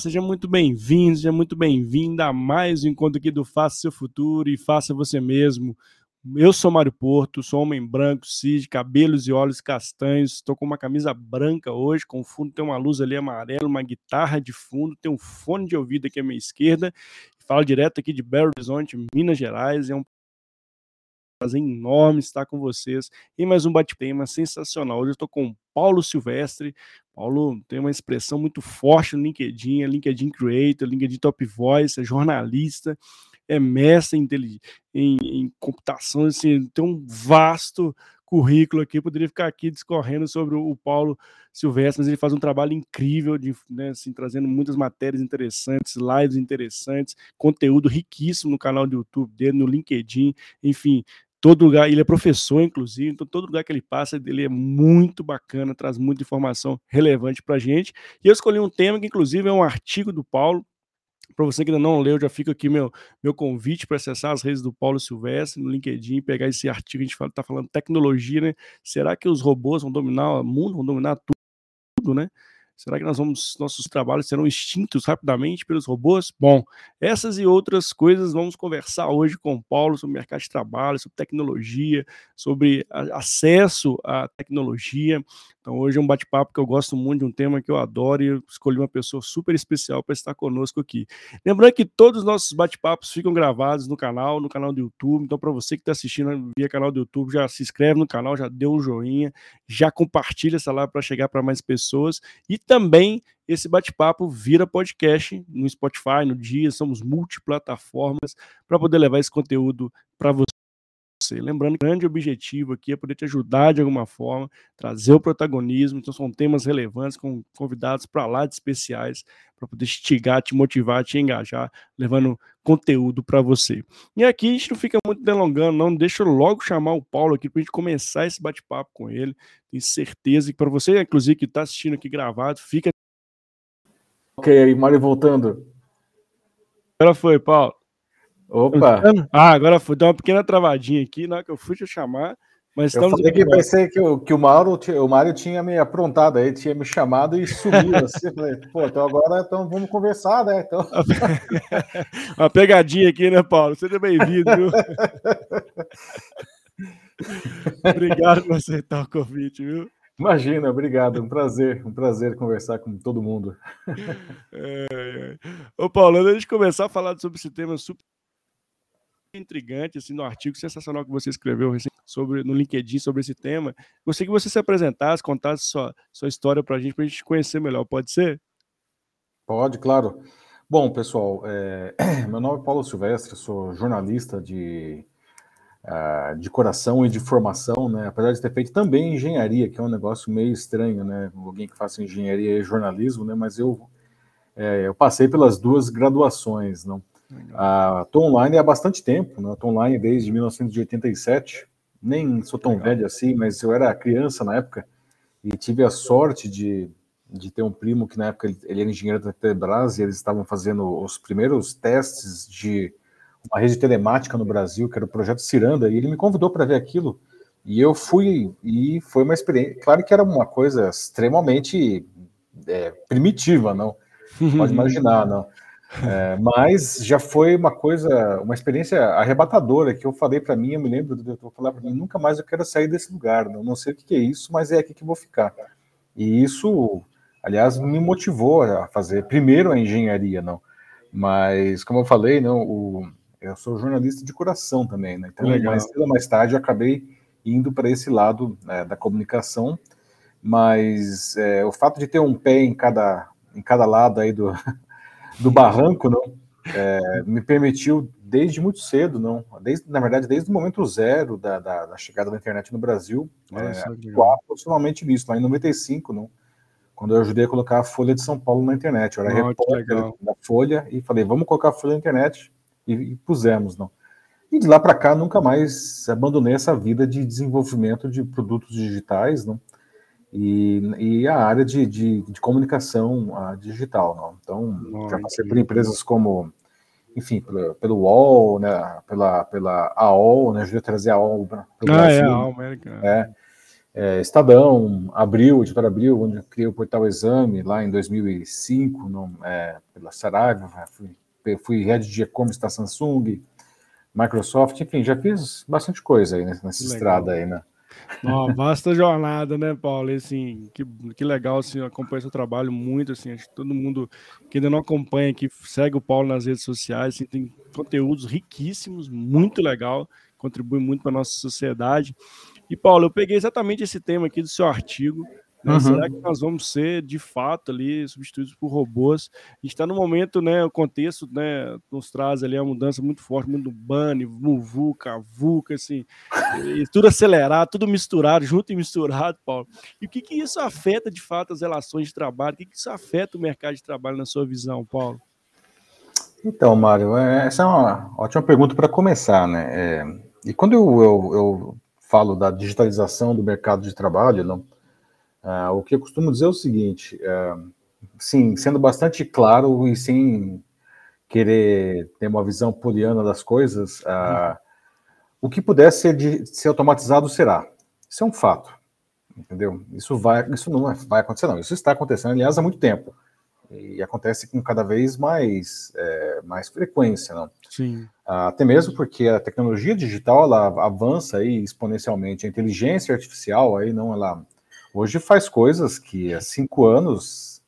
Seja muito bem-vindo, seja muito bem-vinda a mais um encontro aqui do Faça Seu Futuro e Faça Você Mesmo. Eu sou Mário Porto, sou homem branco, cis, cabelos e olhos castanhos. Estou com uma camisa branca hoje, com fundo tem uma luz ali amarela, uma guitarra de fundo, tem um fone de ouvido aqui à minha esquerda. Falo direto aqui de Belo Horizonte, Minas Gerais. É um prazer enorme estar com vocês em mais um bate-tema sensacional. Hoje eu estou com Paulo Silvestre. Paulo tem uma expressão muito forte no LinkedIn, é LinkedIn Creator, LinkedIn Top Voice, é jornalista, é mestre em, em, em computação, assim, tem um vasto currículo aqui, poderia ficar aqui discorrendo sobre o Paulo Silvestre, mas ele faz um trabalho incrível, de, né, assim, trazendo muitas matérias interessantes, lives interessantes, conteúdo riquíssimo no canal do YouTube dele, no LinkedIn, enfim, todo lugar, ele é professor, inclusive, então todo lugar que ele passa, ele é muito bacana, traz muita informação relevante para a gente. E eu escolhi um tema que, inclusive, é um artigo do Paulo. Para você que ainda não leu, já fica aqui meu, meu convite para acessar as redes do Paulo Silvestre no LinkedIn, pegar esse artigo, a gente está falando tecnologia, né? Será que os robôs vão dominar o mundo, vão dominar tudo, né? Será que nós vamos, nossos trabalhos serão extintos rapidamente pelos robôs? Bom, essas e outras coisas vamos conversar hoje com o Paulo sobre mercado de trabalho, sobre tecnologia, sobre acesso à tecnologia. Então, hoje é um bate-papo que eu gosto muito de um tema que eu adoro e eu escolhi uma pessoa super especial para estar conosco aqui. Lembrando que todos os nossos bate-papos ficam gravados no canal, no canal do YouTube. Então, para você que está assistindo via canal do YouTube, já se inscreve no canal, já deu um joinha, já compartilha essa live para chegar para mais pessoas. E também esse bate-papo vira podcast no Spotify, no Dia, somos multiplataformas para poder levar esse conteúdo para você você. Lembrando que o grande objetivo aqui é poder te ajudar de alguma forma, trazer o protagonismo. Então, são temas relevantes com convidados para lá de especiais, para poder instigar, te motivar, te engajar, levando conteúdo para você. E aqui a gente não fica muito delongando, não. Deixa eu logo chamar o Paulo aqui para a gente começar esse bate-papo com ele. Tenho certeza que para você, inclusive, que está assistindo aqui gravado, fica. Ok, aí, Mário voltando. Ela foi, Paulo. Opa! Ah, agora foi. Deu uma pequena travadinha aqui, na hora que eu fui te chamar. Mas eu falei que pensei que, o, que o, Mauro, o Mário tinha me aprontado aí, tinha me chamado e sumiu. assim, falei, pô, então agora então vamos conversar, né? Então... Uma pegadinha aqui, né, Paulo? Seja bem-vindo. obrigado por aceitar o convite, viu? Imagina, obrigado. Um prazer, um prazer conversar com todo mundo. É, é. Ô, Paulo, antes de começar a falar sobre esse tema super intrigante assim no artigo sensacional que você escreveu sobre no LinkedIn sobre esse tema. Gostaria que você se apresentasse, contasse sua sua história para a gente, para a gente conhecer melhor. Pode ser? Pode, claro. Bom, pessoal, é... meu nome é Paulo Silvestre, sou jornalista de uh, de coração e de formação, né? Apesar de ter feito também engenharia, que é um negócio meio estranho, né? Alguém que faça engenharia e jornalismo, né? Mas eu é, eu passei pelas duas graduações, não? A Tô Online há bastante tempo, né? Tô Online desde 1987. Nem sou tão Legal. velho assim, mas eu era criança na época e tive a sorte de, de ter um primo que na época ele, ele era engenheiro da Petrobras e eles estavam fazendo os primeiros testes de uma rede telemática no Brasil, que era o projeto Ciranda, e ele me convidou para ver aquilo. E eu fui, e foi uma experiência. Claro que era uma coisa extremamente é, primitiva, não? Pode imaginar, não? É, mas já foi uma coisa, uma experiência arrebatadora que eu falei para mim, eu me lembro do doutor falar para mim, nunca mais eu quero sair desse lugar, não, não sei o que é isso, mas é aqui que eu vou ficar. E isso, aliás, me motivou a fazer primeiro a engenharia, não. Mas como eu falei, não, o, eu sou jornalista de coração também, né? Então, Legal. mais cedo mais tarde, eu acabei indo para esse lado né, da comunicação. Mas é, o fato de ter um pé em cada, em cada lado aí do, do barranco, não, é, me permitiu desde muito cedo, não, desde, na verdade, desde o momento zero da, da, da chegada da internet no Brasil, é, atuar profissionalmente nisso, lá em 95, não, quando eu ajudei a colocar a Folha de São Paulo na internet. Eu era oh, repórter da Folha e falei, vamos colocar a Folha na internet. E, e pusemos, não. E de lá para cá nunca mais abandonei essa vida de desenvolvimento de produtos digitais, não e, e a área de, de, de comunicação digital. Não? Então, já passei por empresas como, enfim, pelo, pelo UOL, né, pela, pela AOL, né, ajudei a trazer a AOL para o ah, Brasil. É, a AOL América. É. é, Estadão, Abril, Editora Abril, onde eu criei o portal Exame lá em 2005, no, é, pela Saraiva, fui, fui head de e-commerce da Samsung, Microsoft, enfim, já fiz bastante coisa aí nessa, nessa estrada aí, né? Uma vasta jornada, né, Paulo? E, assim, que, que legal, assim, acompanha seu trabalho muito, assim, acho que todo mundo que ainda não acompanha, que segue o Paulo nas redes sociais, assim, tem conteúdos riquíssimos, muito legal, contribui muito para nossa sociedade. E, Paulo, eu peguei exatamente esse tema aqui do seu artigo, né? Uhum. Será que nós vamos ser, de fato, ali substituídos por robôs? A gente está no momento, né? O contexto né, nos traz ali uma mudança muito forte, muito BANI, MUVUCA, VUCA, assim, tudo acelerado, tudo misturado, junto e misturado, Paulo. E o que, que isso afeta, de fato, as relações de trabalho? O que, que isso afeta o mercado de trabalho na sua visão, Paulo? Então, Mário, é, essa é uma ótima pergunta para começar, né? É, e quando eu, eu, eu, falo da digitalização do mercado de trabalho, não, Uh, o que eu costumo dizer é o seguinte, uh, sim, sendo bastante claro e sem querer ter uma visão poliana das coisas, uh, o que puder ser, de, ser automatizado será. Isso é um fato, entendeu? Isso vai, isso não vai acontecer, não. Isso está acontecendo, aliás, há muito tempo e acontece com cada vez mais, é, mais frequência, não? Sim. Até mesmo porque a tecnologia digital ela avança aí exponencialmente, a inteligência artificial aí não ela Hoje faz coisas que há cinco anos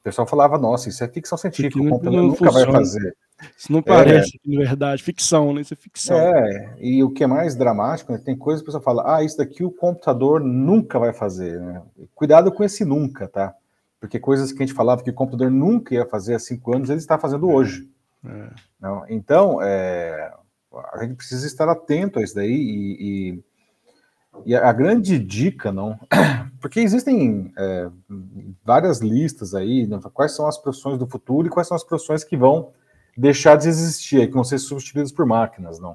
o pessoal falava, nossa, isso é ficção científica, o computador nunca funciona. vai fazer. Isso não parece, é, verdade, ficção, né? Isso é ficção. É, e o que é mais dramático, né, tem coisas que o pessoal fala, ah, isso daqui o computador nunca vai fazer. Né? Cuidado com esse nunca, tá? Porque coisas que a gente falava que o computador nunca ia fazer há cinco anos, ele está fazendo é. hoje. É. Não, então, é, a gente precisa estar atento a isso daí e, e e a grande dica, não, porque existem é, várias listas aí, né, quais são as profissões do futuro e quais são as profissões que vão deixar de existir, que vão ser substituídas por máquinas, não.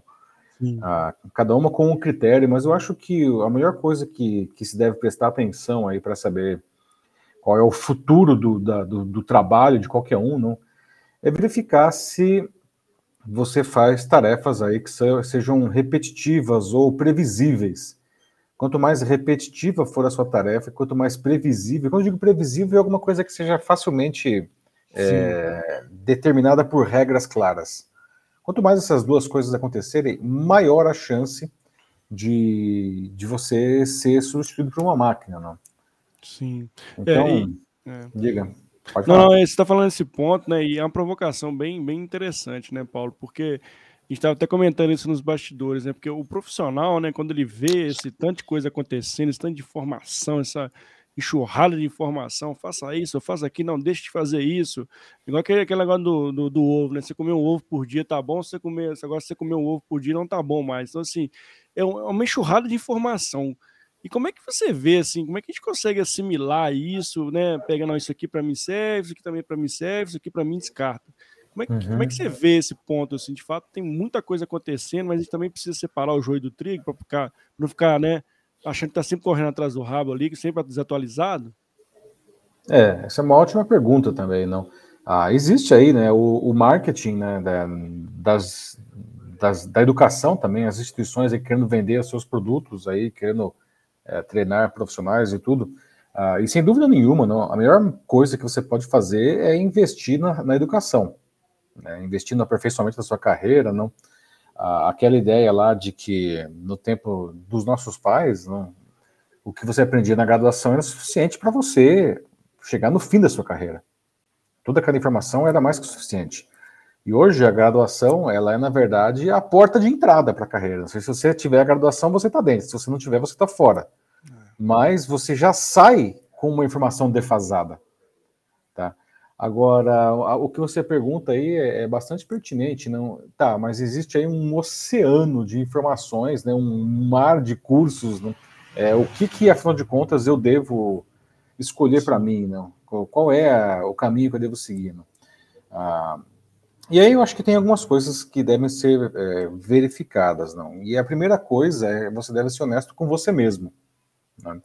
Ah, cada uma com um critério, mas eu acho que a melhor coisa que, que se deve prestar atenção aí para saber qual é o futuro do, da, do, do, trabalho de qualquer um, não, é verificar se você faz tarefas aí que sejam repetitivas ou previsíveis. Quanto mais repetitiva for a sua tarefa, quanto mais previsível, quando eu digo previsível, é alguma coisa que seja facilmente é, determinada por regras claras. Quanto mais essas duas coisas acontecerem, maior a chance de, de você ser substituído por uma máquina, não? Sim. Então, é, e, é. diga. Não, não, você está falando esse ponto, né? E é uma provocação bem, bem interessante, né, Paulo? Porque estava até comentando isso nos bastidores, né? Porque o profissional, né, quando ele vê esse tanto de coisa acontecendo, esse tanto de informação, essa enxurrada de informação, faça isso, faça aquilo, não deixe de fazer isso. Igual aquele, aquele negócio do, do, do, ovo, né? Você comer um ovo por dia tá bom, você comer, agora você comer um ovo por dia não tá bom mais. Então, assim, é, é uma enxurrada de informação. E como é que você vê, assim, como é que a gente consegue assimilar isso, né? Pegando, isso aqui para mim serve, isso aqui também para mim serve, isso aqui para mim descarta. Como é, que, uhum. como é que você vê esse ponto? Assim, de fato, tem muita coisa acontecendo, mas a gente também precisa separar o joio do trigo para não ficar, né, achando que está sempre correndo atrás do rabo ali, sempre desatualizado? É, essa é uma ótima pergunta também, não? Ah, existe aí, né, o, o marketing, né, da, das, das, da educação também, as instituições aí querendo vender seus produtos aí, querendo é, treinar profissionais e tudo. Ah, e sem dúvida nenhuma, não, a melhor coisa que você pode fazer é investir na, na educação né, investir no aperfeiçoamento da sua carreira, não aquela ideia lá de que no tempo dos nossos pais, não, o que você aprendia na graduação era suficiente para você chegar no fim da sua carreira. Toda aquela informação era mais que suficiente. E hoje a graduação, ela é na verdade a porta de entrada para a carreira. Se você tiver a graduação, você está dentro. Se você não tiver, você está fora. É. Mas você já sai com uma informação defasada. Agora, o que você pergunta aí é, é, bastante pertinente, não? Tá, mas existe aí um oceano de informações, né? Um mar de cursos, né? É, o que que, afinal de contas, eu devo escolher para mim, não? Qual é a, o caminho que eu devo seguir, não? Ah, e aí eu acho que tem algumas coisas que devem ser é, verificadas, não? E a primeira coisa é você deve ser honesto com você mesmo. Né?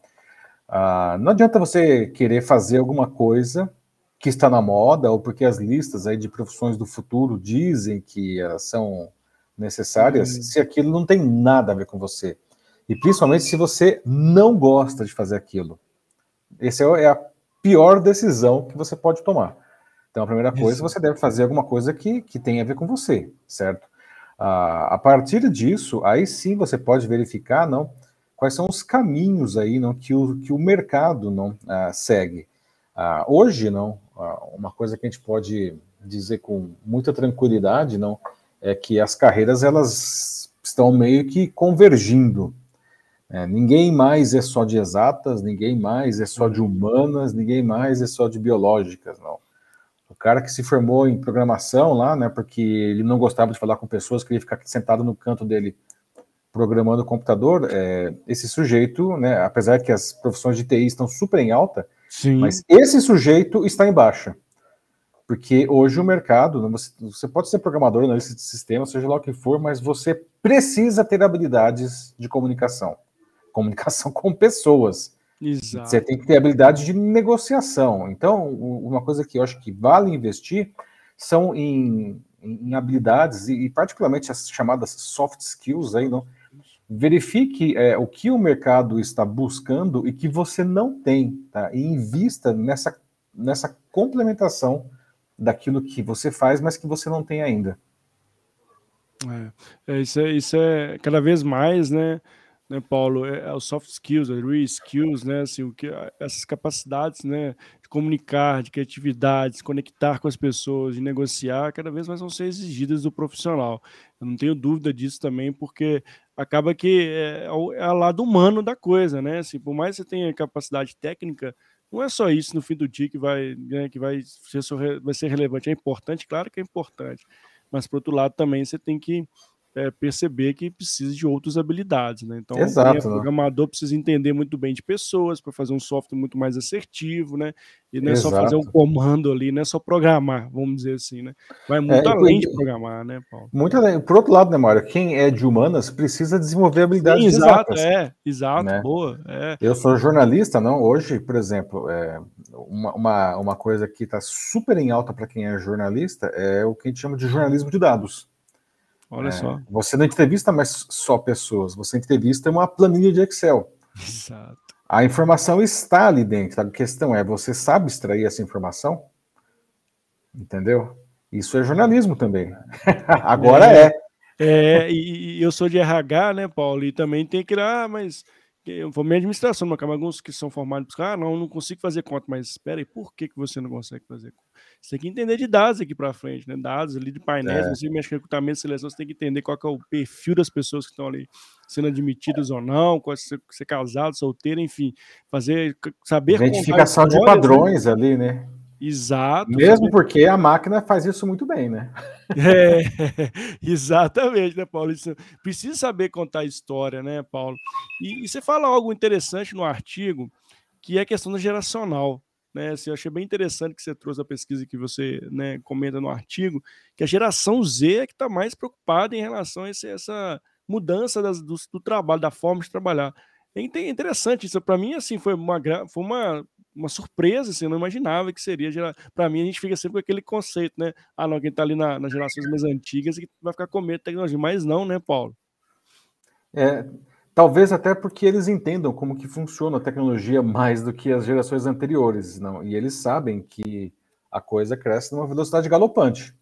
Ah, não adianta você querer fazer alguma coisa que está na moda ou porque as listas aí de profissões do futuro dizem que elas são necessárias, uhum. se aquilo não tem nada a ver com você. E principalmente se você não gosta de fazer aquilo. Essa é a pior decisão que você pode tomar. Então, a primeira coisa, Isso. você deve fazer alguma coisa que, que tenha a ver com você, certo? Ah, a partir disso, aí sim você pode verificar, não, quais são os caminhos aí, não, que o, que o mercado não ah, segue. Ah, hoje, não, uma coisa que a gente pode dizer com muita tranquilidade, não, é que as carreiras elas estão meio que convergindo. É, ninguém mais é só de exatas, ninguém mais é só de humanas, ninguém mais é só de biológicas, não. O cara que se formou em programação lá, né, porque ele não gostava de falar com pessoas, queria ficar sentado no canto dele programando o computador, é, esse sujeito, né, apesar que as profissões de TI estão super em alta, Sim. mas esse sujeito está em baixa. Porque hoje o mercado, né, você, você pode ser programador, analista de sistema, seja lá o que for, mas você precisa ter habilidades de comunicação. Comunicação com pessoas. Exato. Você tem que ter habilidade de negociação. Então, uma coisa que eu acho que vale investir são em, em habilidades e, particularmente as chamadas soft skills aí, não? Verifique é, o que o mercado está buscando e que você não tem, tá? E invista nessa, nessa complementação daquilo que você faz, mas que você não tem ainda. É, é, isso, é isso é cada vez mais, né? né, Paulo, é, é os soft skills, as re skills, né, assim, o que, essas capacidades, né, comunicar, de criatividade, de se conectar com as pessoas, de negociar, cada vez mais vão ser exigidas do profissional. Eu não tenho dúvida disso também, porque acaba que é, é o lado humano da coisa, né, assim, por mais que você tenha capacidade técnica, não é só isso no fim do dia que vai, né, que vai ser, vai ser relevante. É importante, claro que é importante, mas por outro lado também você tem que é, perceber que precisa de outras habilidades, né? Então, Exato, o né? programador precisa entender muito bem de pessoas para fazer um software muito mais assertivo, né? E não é Exato. só fazer um comando ali, não é só programar, vamos dizer assim, né? Vai muito é, além de programar, né, Paulo? Muito além. Por outro lado, né, Mário? Quem é de humanas precisa desenvolver habilidades Sim, exato, exatas, é, exato, né? boa. É. Eu sou jornalista, não? Hoje, por exemplo, é, uma, uma, uma coisa que está super em alta para quem é jornalista é o que a gente chama de jornalismo de dados. Olha é, só. Você não entrevista mais só pessoas, você entrevista uma planilha de Excel. Exato. A informação está ali dentro. A questão é, você sabe extrair essa informação? Entendeu? Isso é jornalismo também. Agora é. É, é e, e, eu sou de RH, né, Paulo? E também tem que ir, ah, mas eu vou minha administração, mas alguns que são formados, ah, não, não consigo fazer conta, mas espera aí, por que, que você não consegue fazer conta? Você tem que entender de dados aqui para frente, né? Dados ali de painéis, é. você mexe com recrutamento, seleção, você tem que entender qual é o perfil das pessoas que estão ali sendo admitidas ou não, qual é ser, ser casado, solteiro, enfim, fazer saber identificação de padrões né? ali, né? Exato. Mesmo porque a máquina faz isso muito bem, né? É, exatamente, né, Paulo? Isso, precisa saber contar a história, né, Paulo? E, e, você fala algo interessante no artigo, que é a questão da geracional. Né, assim, eu achei bem interessante que você trouxe a pesquisa que você né, comenta no artigo, que a geração Z é que está mais preocupada em relação a esse, essa mudança das, do, do, trabalho, da forma de trabalhar. É interessante isso. Para mim, assim, foi uma, foi uma uma surpresa, assim, eu não imaginava que seria. Para mim, a gente fica sempre com aquele conceito, né? Ah, não, quem está ali na, nas gerações mais antigas que vai ficar com medo da tecnologia, mas não, né, Paulo? É, talvez até porque eles entendam como que funciona a tecnologia mais do que as gerações anteriores, não? E eles sabem que a coisa cresce numa velocidade galopante.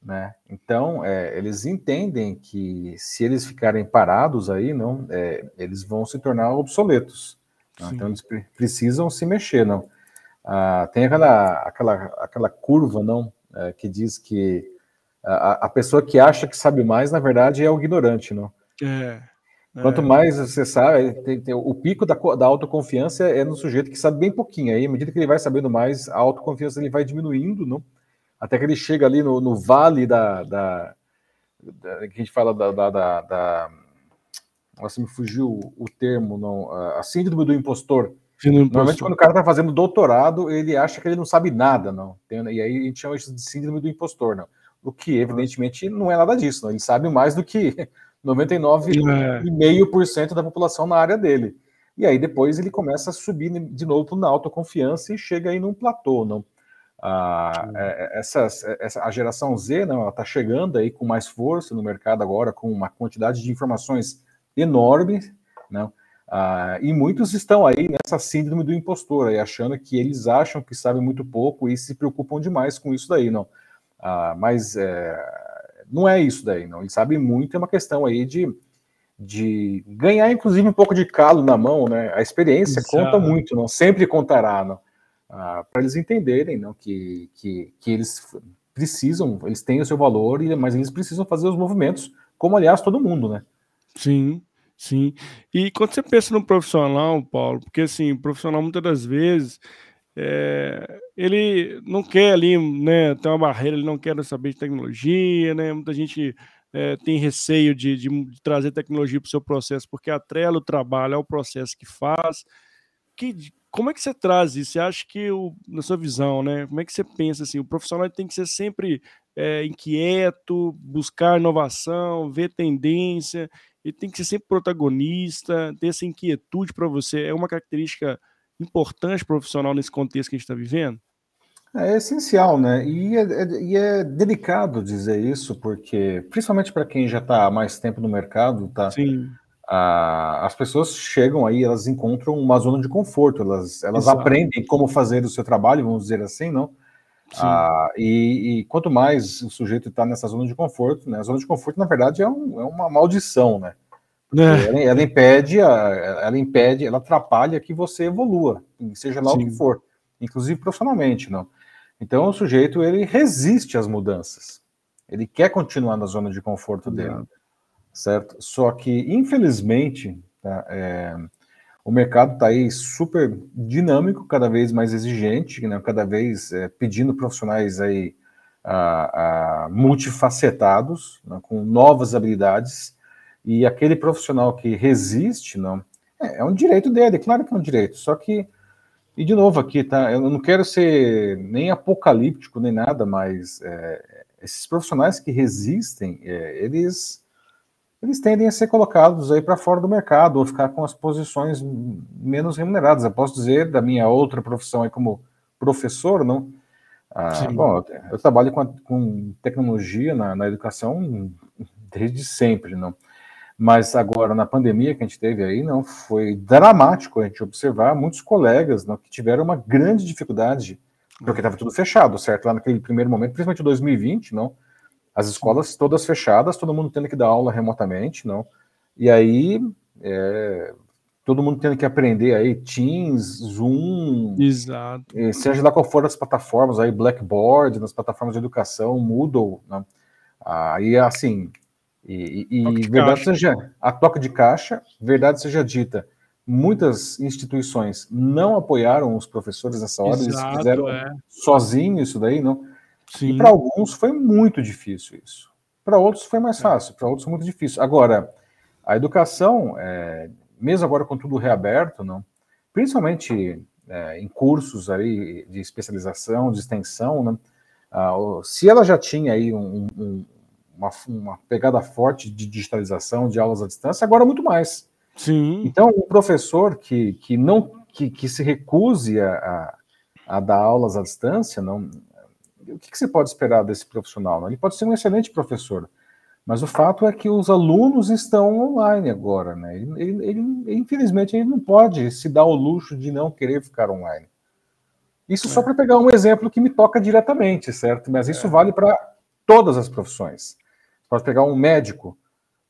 Né? Então, é, eles entendem que se eles ficarem parados aí, não, é, eles vão se tornar obsoletos. Então eles pre precisam se mexer, não. Ah, tem aquela, aquela, aquela curva, não, é, que diz que a, a, pessoa que acha que sabe mais, na verdade, é o ignorante, não. É. Quanto é. mais você sabe, tem, tem, o pico da, da autoconfiança é no sujeito que sabe bem pouquinho. Aí, à medida que ele vai sabendo mais, a autoconfiança ele vai diminuindo, não? Até que ele chega ali no, no vale da, da, da, que a gente fala da, da, da, nossa, me fugiu o termo, não, a síndrome do impostor. Síndrome Normalmente, impostor. quando o cara está fazendo doutorado, ele acha que ele não sabe nada, não. Tem, e aí a gente chama isso de síndrome do impostor, não. O que, evidentemente, não é nada disso, não. Ele sabe mais do que 99,5% é. da população na área dele. E aí depois ele começa a subir de novo na autoconfiança e chega aí num platô, não. Ah, é, essa, essa, a geração Z, não, ela está chegando aí com mais força no mercado agora, com uma quantidade de informações enorme, né? Ah, e muitos estão aí nessa síndrome do impostor, aí, achando que eles acham que sabem muito pouco e se preocupam demais com isso daí, não. Ah, mas é, não é isso daí, não. Eles sabem muito, é uma questão aí de, de ganhar, inclusive, um pouco de calo na mão, né? A experiência Exato. conta muito, não sempre contará, não. Ah, para eles entenderem, não, que, que, que eles precisam, eles têm o seu valor, mas eles precisam fazer os movimentos, como aliás todo mundo, né? Sim. Sim. E quando você pensa no profissional, Paulo, porque assim, o profissional muitas das vezes é, ele não quer ali, né, ter uma barreira, ele não quer saber de tecnologia, né? Muita gente é, tem receio de, de, de trazer tecnologia para o seu processo, porque atrela o trabalho ao processo que faz. Que, como é que você traz isso? Você acha que, o, na sua visão, né? Como é que você pensa assim? O profissional tem que ser sempre é, inquieto, buscar inovação, ver tendência ele tem que ser sempre protagonista, ter essa inquietude para você. É uma característica importante profissional nesse contexto que a gente está vivendo? É essencial, né? E é, é, e é delicado dizer isso, porque, principalmente para quem já está há mais tempo no mercado, tá? Sim. Ah, as pessoas chegam aí, elas encontram uma zona de conforto, elas, elas aprendem como fazer o seu trabalho, vamos dizer assim, não? Ah, e, e, quanto mais o sujeito está nessa zona de conforto, né? A zona de conforto, na verdade, é, um, é uma maldição, né? É. Ela, ela, impede, a, ela impede, ela atrapalha que você evolua, seja lá Sim. o que for, inclusive profissionalmente, não. Então o sujeito ele resiste às mudanças, ele quer continuar na zona de conforto dele, certo? Só que infelizmente tá, é, o mercado está aí super dinâmico, cada vez mais exigente, né, cada vez é, pedindo profissionais aí a, a multifacetados, né, com novas habilidades, e aquele profissional que resiste, não, é, é, um direito dele, claro que é um direito, só que, e de novo aqui, tá, eu não quero ser nem apocalíptico, nem nada, mas é, esses profissionais que resistem, é, eles eles tendem a ser colocados aí para fora do mercado ou ficar com as posições menos remuneradas. Eu posso dizer da minha outra profissão aí como professor, não? Ah, bom, eu trabalho com, a, com tecnologia na, na, educação desde sempre, não? Mas agora na pandemia que a gente teve aí, não foi dramático a gente observar muitos colegas não, que tiveram uma grande dificuldade porque estava tudo fechado, certo? Lá naquele primeiro momento, principalmente 2020, não? As escolas todas fechadas, todo mundo tendo que dar aula remotamente, não? E aí, é, todo mundo tendo que aprender aí Teams, Zoom, Exato. seja lá qual for as plataformas aí, Blackboard, nas plataformas de educação, Moodle, né? aí assim, e, e, e verdade caixa. seja a toca de caixa, verdade seja dita, muitas instituições não apoiaram os professores nessa hora, Exato, eles fizeram é. sozinho isso daí, não? Sim. E para alguns foi muito difícil isso. Para outros foi mais é. fácil, para outros foi muito difícil. Agora, a educação, é, mesmo agora com tudo reaberto, não, principalmente é, em cursos aí de especialização, de extensão, né, se ela já tinha aí um, um, uma, uma, pegada forte de digitalização, de aulas à distância, agora muito mais. Sim. Então, o professor que, que não que, que se recuse a, a, a dar aulas à distância, não, o que, que você pode esperar desse profissional? Ele pode ser um excelente professor, mas o fato é que os alunos estão online agora, né? Ele, ele, ele, infelizmente, ele não pode se dar o luxo de não querer ficar online. Isso é. só para pegar um exemplo que me toca diretamente, certo? Mas isso é. vale para todas as profissões. Você pode pegar um médico.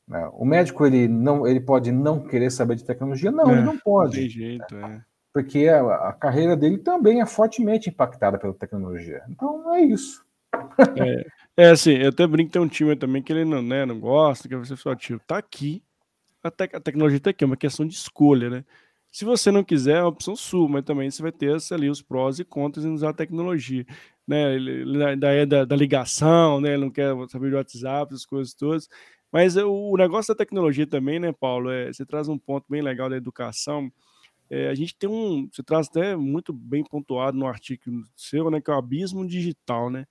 Né? O médico ele não, ele pode não querer saber de tecnologia? Não, é, ele não pode. Jeito, é porque a, a, carreira dele também é fortemente impactada pela tecnologia. Então é isso. é, é assim, eu até brinco que tem um time também que ele não, né, não gosta, que você só tio, tá aqui, a, te, a tecnologia tá aqui, é uma questão de escolha, né? Se você não quiser, é uma opção sua, mas também você vai ter ali os prós e contras em usar a tecnologia. Né? Ele, ainda é da, da, ligação, né? ele não quer saber de WhatsApp, essas coisas todas. Mas o, o negócio da tecnologia também, né, Paulo? É, você traz um ponto bem legal da educação é, a gente tem um, você traz até muito bem pontuado no artigo seu, né, que é o abismo digital, né?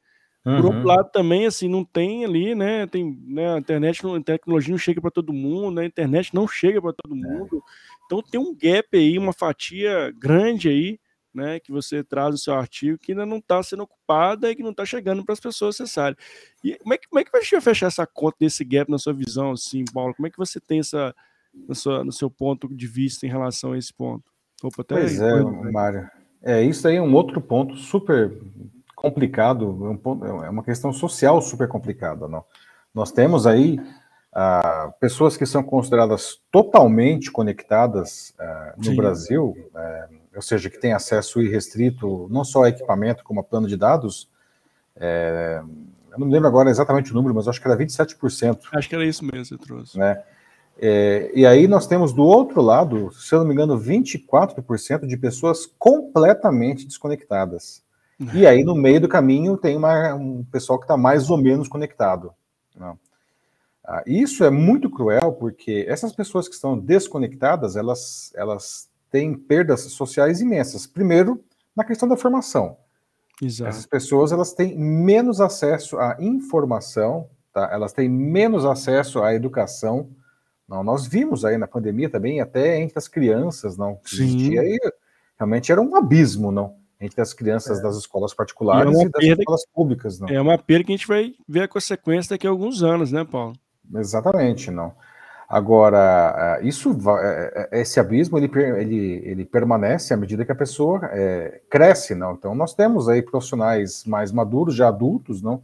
Uhum. Por outro uhum. lado, também, assim, não tem ali, né? Tem, né a internet, a tecnologia não chega para todo mundo, né, a internet não chega para todo é. mundo. Então tem um gap aí, uma fatia grande aí, né? Que você traz no seu artigo que ainda não está sendo ocupada e que não está chegando para as pessoas acessarem. E como é, que, como é que vai fechar essa conta desse gap na sua visão, assim, Paulo? Como é que você tem essa no seu, no seu ponto de vista em relação a esse ponto. Opa, até pois aí, é, né? Mário. É, isso aí é um outro ponto super complicado, é um ponto, é uma questão social super complicada. Não? Nós temos aí ah, pessoas que são consideradas totalmente conectadas ah, no Sim. Brasil, eh, ou seja, que têm acesso irrestrito não só a equipamento, como a plano de dados. Eh, eu não me lembro agora exatamente o número, mas acho que era 27%. Acho que era isso mesmo, você trouxe. Né? É, e aí nós temos do outro lado, se eu não me engano, 24% de pessoas completamente desconectadas. E aí no meio do caminho tem uma, um pessoal que está mais ou menos conectado. Não. Ah, isso é muito cruel porque essas pessoas que estão desconectadas, elas, elas têm perdas sociais imensas. Primeiro, na questão da formação. Exato. Essas pessoas elas têm menos acesso à informação, tá? elas têm menos acesso à educação. Não, nós vimos aí na pandemia também, até entre as crianças, não. Existia aí, realmente era um abismo, não? Entre as crianças é. das escolas particulares e, é e das escolas públicas, não. É uma perda que a gente vai ver a consequência daqui a alguns anos, né, Paulo? Exatamente, não. Agora, é, isso, é, é, esse abismo, ele, ele, ele permanece à medida que a pessoa é, cresce, não? Então, nós temos aí profissionais mais maduros, já adultos, não?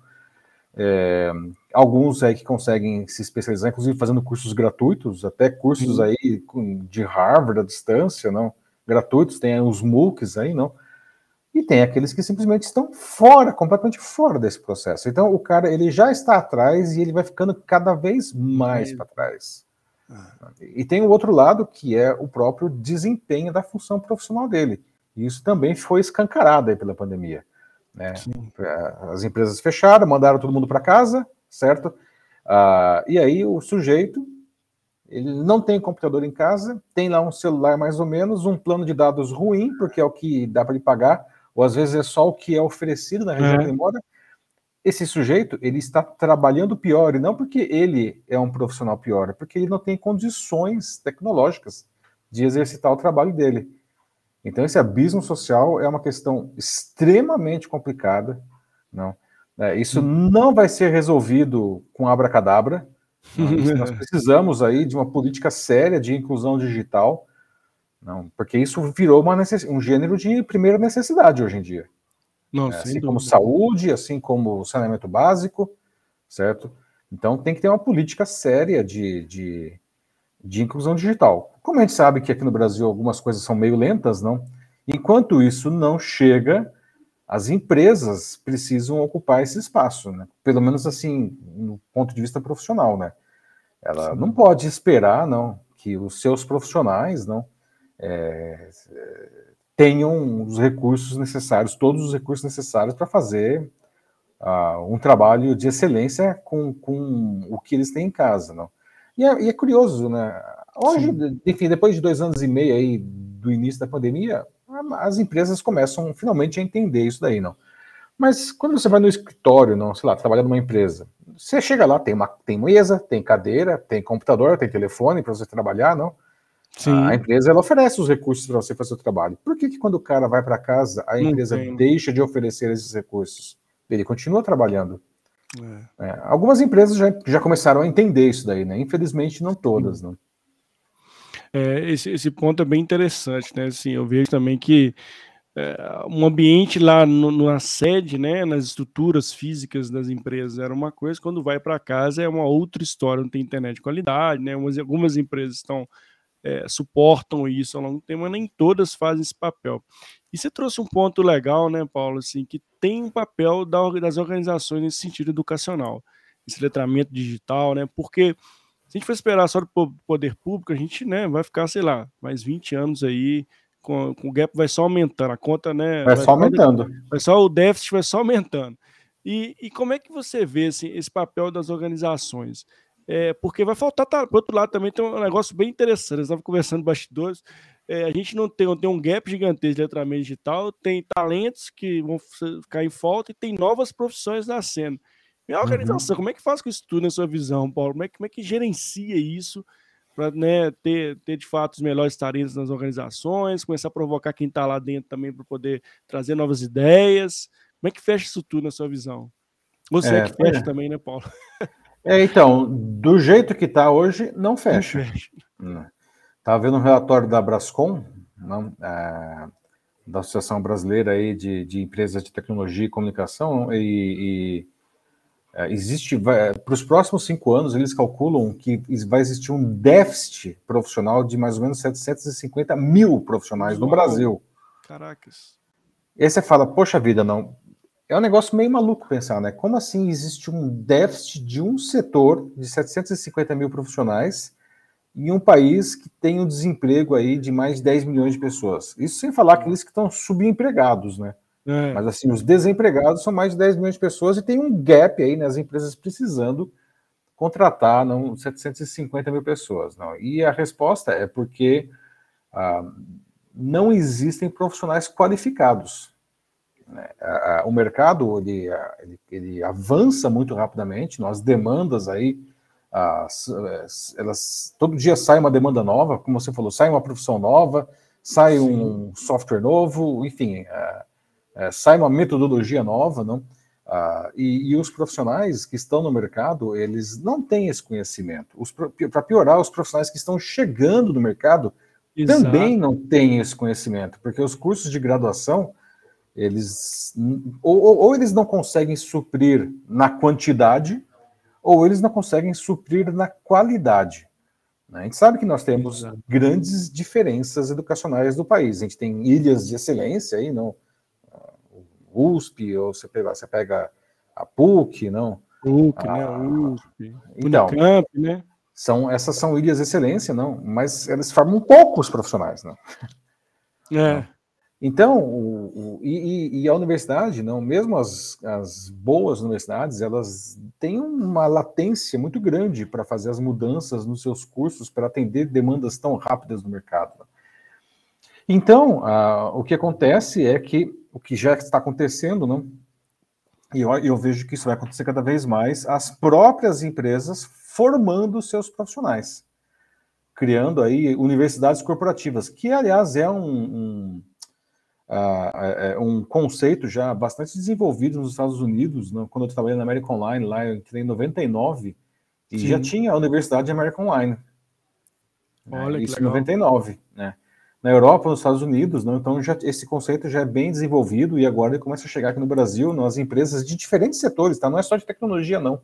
É, alguns aí que conseguem se especializar, inclusive fazendo cursos gratuitos, até cursos Sim. aí de Harvard à distância, não? Gratuitos, tem os MOOCs aí, não? E tem aqueles que simplesmente estão fora, completamente fora desse processo. Então o cara ele já está atrás e ele vai ficando cada vez mais para trás. E tem o outro lado que é o próprio desempenho da função profissional dele. E isso também foi escancarado pela pandemia. Né? É, as empresas fecharam, mandaram todo mundo para casa, certo? Ah, e aí o sujeito ele não tem computador em casa, tem lá um celular mais ou menos, um plano de dados ruim, porque é o que dá para ele pagar, ou às vezes é só o que é oferecido na região é. que ele mora, esse sujeito ele está trabalhando pior, e não porque ele é um profissional pior, é porque ele não tem condições tecnológicas de exercitar o trabalho dele. Então esse abismo social é uma questão extremamente complicada, não? É, isso hum. não vai ser resolvido com abracadabra. Nós precisamos aí de uma política séria de inclusão digital não, porque isso virou uma necess... um gênero de primeira necessidade hoje em dia. Não, é, assim dúvida. como saúde, assim como saneamento básico, certo? Então tem que ter uma política séria de, de, de inclusão digital. Como a gente sabe que aqui no Brasil algumas coisas são meio lentas, não? Enquanto isso não chega, as empresas precisam ocupar esse espaço, né? Pelo menos assim, no ponto de vista profissional, né? Ela Sim. não pode esperar, não, que os seus profissionais, não, é, tenham os recursos necessários, todos os recursos necessários para fazer uh, um trabalho de excelência com, com o que eles têm em casa, não? E é, e é curioso, né? Hoje, Sim. enfim, depois de dois anos e meio aí do início da pandemia, as empresas começam finalmente a entender isso daí, não? Mas quando você vai no escritório, não, sei lá, trabalhar numa empresa, você chega lá, tem uma tem mesa, tem cadeira, tem computador, tem telefone para você trabalhar, não? Sim. A empresa ela oferece os recursos para você fazer o trabalho. Por que, que quando o cara vai para casa, a empresa deixa de oferecer esses recursos? Ele continua trabalhando. É. É, algumas empresas já, já começaram a entender isso daí, né? Infelizmente, não todas, né? É, esse, esse ponto é bem interessante, né? Assim, eu vejo também que é, um ambiente lá no, na sede, né, nas estruturas físicas das empresas era uma coisa, quando vai para casa é uma outra história, não tem internet de qualidade, né? algumas empresas estão é, suportam isso ao longo do tempo, mas nem todas fazem esse papel. E você trouxe um ponto legal, né, Paulo, assim, que tem um papel das organizações nesse sentido educacional, esse letramento digital, né, porque se a gente for esperar só do poder público, a gente, né, vai ficar, sei lá, mais 20 anos aí, com, com o gap vai só aumentando, a conta, né... Vai, vai só aumentando. Vai só, o déficit vai só aumentando. E, e como é que você vê assim, esse papel das organizações? É, porque vai faltar. Tá, por outro lado, também tem um negócio bem interessante. Estava conversando bastidores. É, a gente não tem, tem um gap gigantesco de letramento digital, tem talentos que vão ficar em falta e tem novas profissões nascendo. E a organização, uhum. como é que faz com isso tudo na sua visão, Paulo? Como é, como é que gerencia isso para né, ter, ter de fato os melhores talentos nas organizações, começar a provocar quem está lá dentro também para poder trazer novas ideias? Como é que fecha isso tudo na sua visão? Você é, é que fecha é. também, né, Paulo? É, então, do jeito que está hoje, não fecha. Estava hum. vendo um relatório da Brascom, não, é, da Associação Brasileira aí de, de Empresas de Tecnologia e Comunicação, e, e é, existe, para os próximos cinco anos, eles calculam que vai existir um déficit profissional de mais ou menos 750 mil profissionais Uau. no Brasil. Caracas. E aí você fala, poxa vida, não. É um negócio meio maluco pensar, né? Como assim existe um déficit de um setor de 750 mil profissionais em um país que tem um desemprego aí de mais de 10 milhões de pessoas? Isso sem falar aqueles que estão subempregados, né? É. Mas assim, os desempregados são mais de 10 milhões de pessoas e tem um gap aí nas né, empresas precisando contratar não 750 mil pessoas. Não. E a resposta é porque ah, não existem profissionais qualificados. Né? O mercado ele, ele, ele, avança muito rapidamente, as demandas aí, as, elas todo dia sai uma demanda nova, como você falou, sai uma profissão nova, sai Sim. um software novo, enfim, é, é, sai uma metodologia nova, não? Ah, e, e, os profissionais que estão no mercado, eles não têm esse conhecimento. Para piorar, os profissionais que estão chegando no mercado Exato. também não têm esse conhecimento, porque os cursos de graduação, eles ou, ou, eles não conseguem suprir na quantidade, ou eles não conseguem suprir na qualidade. Né? A gente sabe que nós temos Exato. grandes diferenças educacionais no país. A gente tem ilhas de excelência aí, não? USP, ou você pega, você pega a PUC, não? PUC, a, né? USP. Então, Unicamp, né? São, essas são ilhas de excelência, não, mas elas formam poucos profissionais, não. É. Então, o, o e, e, a universidade, não, mesmo as, as boas universidades, elas têm uma latência muito grande para fazer as mudanças nos seus cursos para atender demandas tão rápidas no mercado. Então, o que acontece é que o que já está acontecendo, não? E eu, eu vejo que isso vai acontecer cada vez mais, as próprias empresas formando seus profissionais, criando aí universidades corporativas, que aliás é um, um, uh, um conceito já bastante desenvolvido nos Estados Unidos. Né? Quando eu trabalhei na American Online, lá eu entrei em 99, e Sim. já tinha a Universidade American Online. Né? Olha, Isso em 99, né? Na Europa, nos Estados Unidos, não? então já, esse conceito já é bem desenvolvido e agora ele começa a chegar aqui no Brasil, nas empresas de diferentes setores, tá? Não é só de tecnologia, não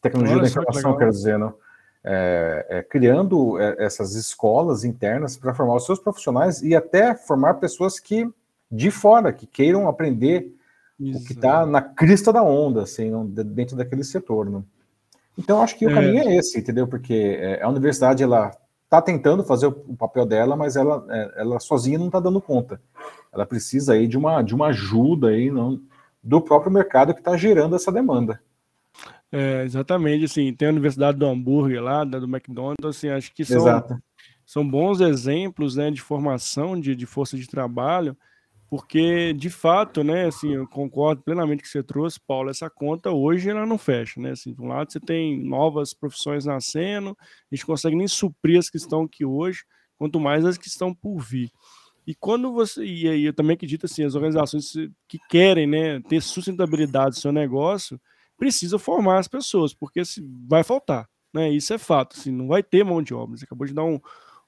tecnologia Olha, da informação, quero dizer, não? É, é, criando é, essas escolas internas para formar os seus profissionais e até formar pessoas que de fora que queiram aprender Isso. o que está na crista da onda, assim, dentro daquele setor, não? Então acho que o é. caminho é esse, entendeu? Porque é, a universidade ela está tentando fazer o papel dela, mas ela, ela sozinha não está dando conta. Ela precisa aí de uma de uma ajuda aí, não, do próprio mercado que está gerando essa demanda. É, exatamente, assim, tem a Universidade do Hambúrguer lá, da, do McDonald's, assim, acho que são, são bons exemplos, né, de formação de, de força de trabalho, porque, de fato, né, assim, eu concordo plenamente que você trouxe, Paulo, essa conta hoje ela não fecha, né, assim, de um lado você tem novas profissões nascendo, a gente consegue nem suprir as que estão aqui hoje, quanto mais as que estão por vir. E quando você, e aí eu também acredito, assim, as organizações que querem, né, ter sustentabilidade do seu negócio, precisa formar as pessoas, porque se vai faltar, né? Isso é fato, assim, não vai ter mão de obra. Você acabou de dar um,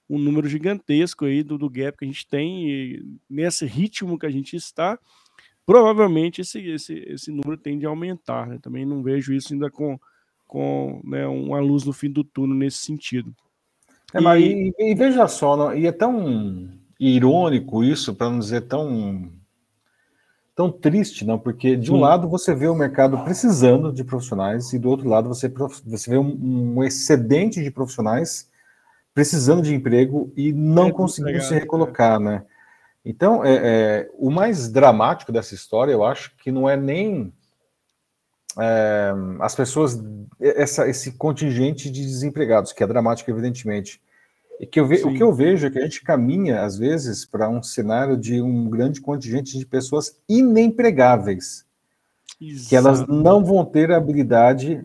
um número gigantesco aí do, do gap que a gente tem, e nesse ritmo que a gente está, provavelmente esse, esse, esse número tende a aumentar. Né? Também não vejo isso ainda com, com né, uma luz no fim do túnel nesse sentido. É, e... Mas, e, e veja só, não, e é tão irônico isso, para não dizer tão tão triste, não, porque de um Sim. lado você vê o mercado precisando de profissionais e do outro lado você, você vê um, um excedente de profissionais precisando de emprego e não é conseguindo se recolocar, né? Então, é, é, o mais dramático dessa história, eu acho que não é nem é, as pessoas, essa, esse contingente de desempregados, que é dramático, evidentemente, e que eu ve, o que eu vejo é que a gente caminha, às vezes, para um cenário de um grande contingente de pessoas inempregáveis, Exato. que elas não vão ter habilidade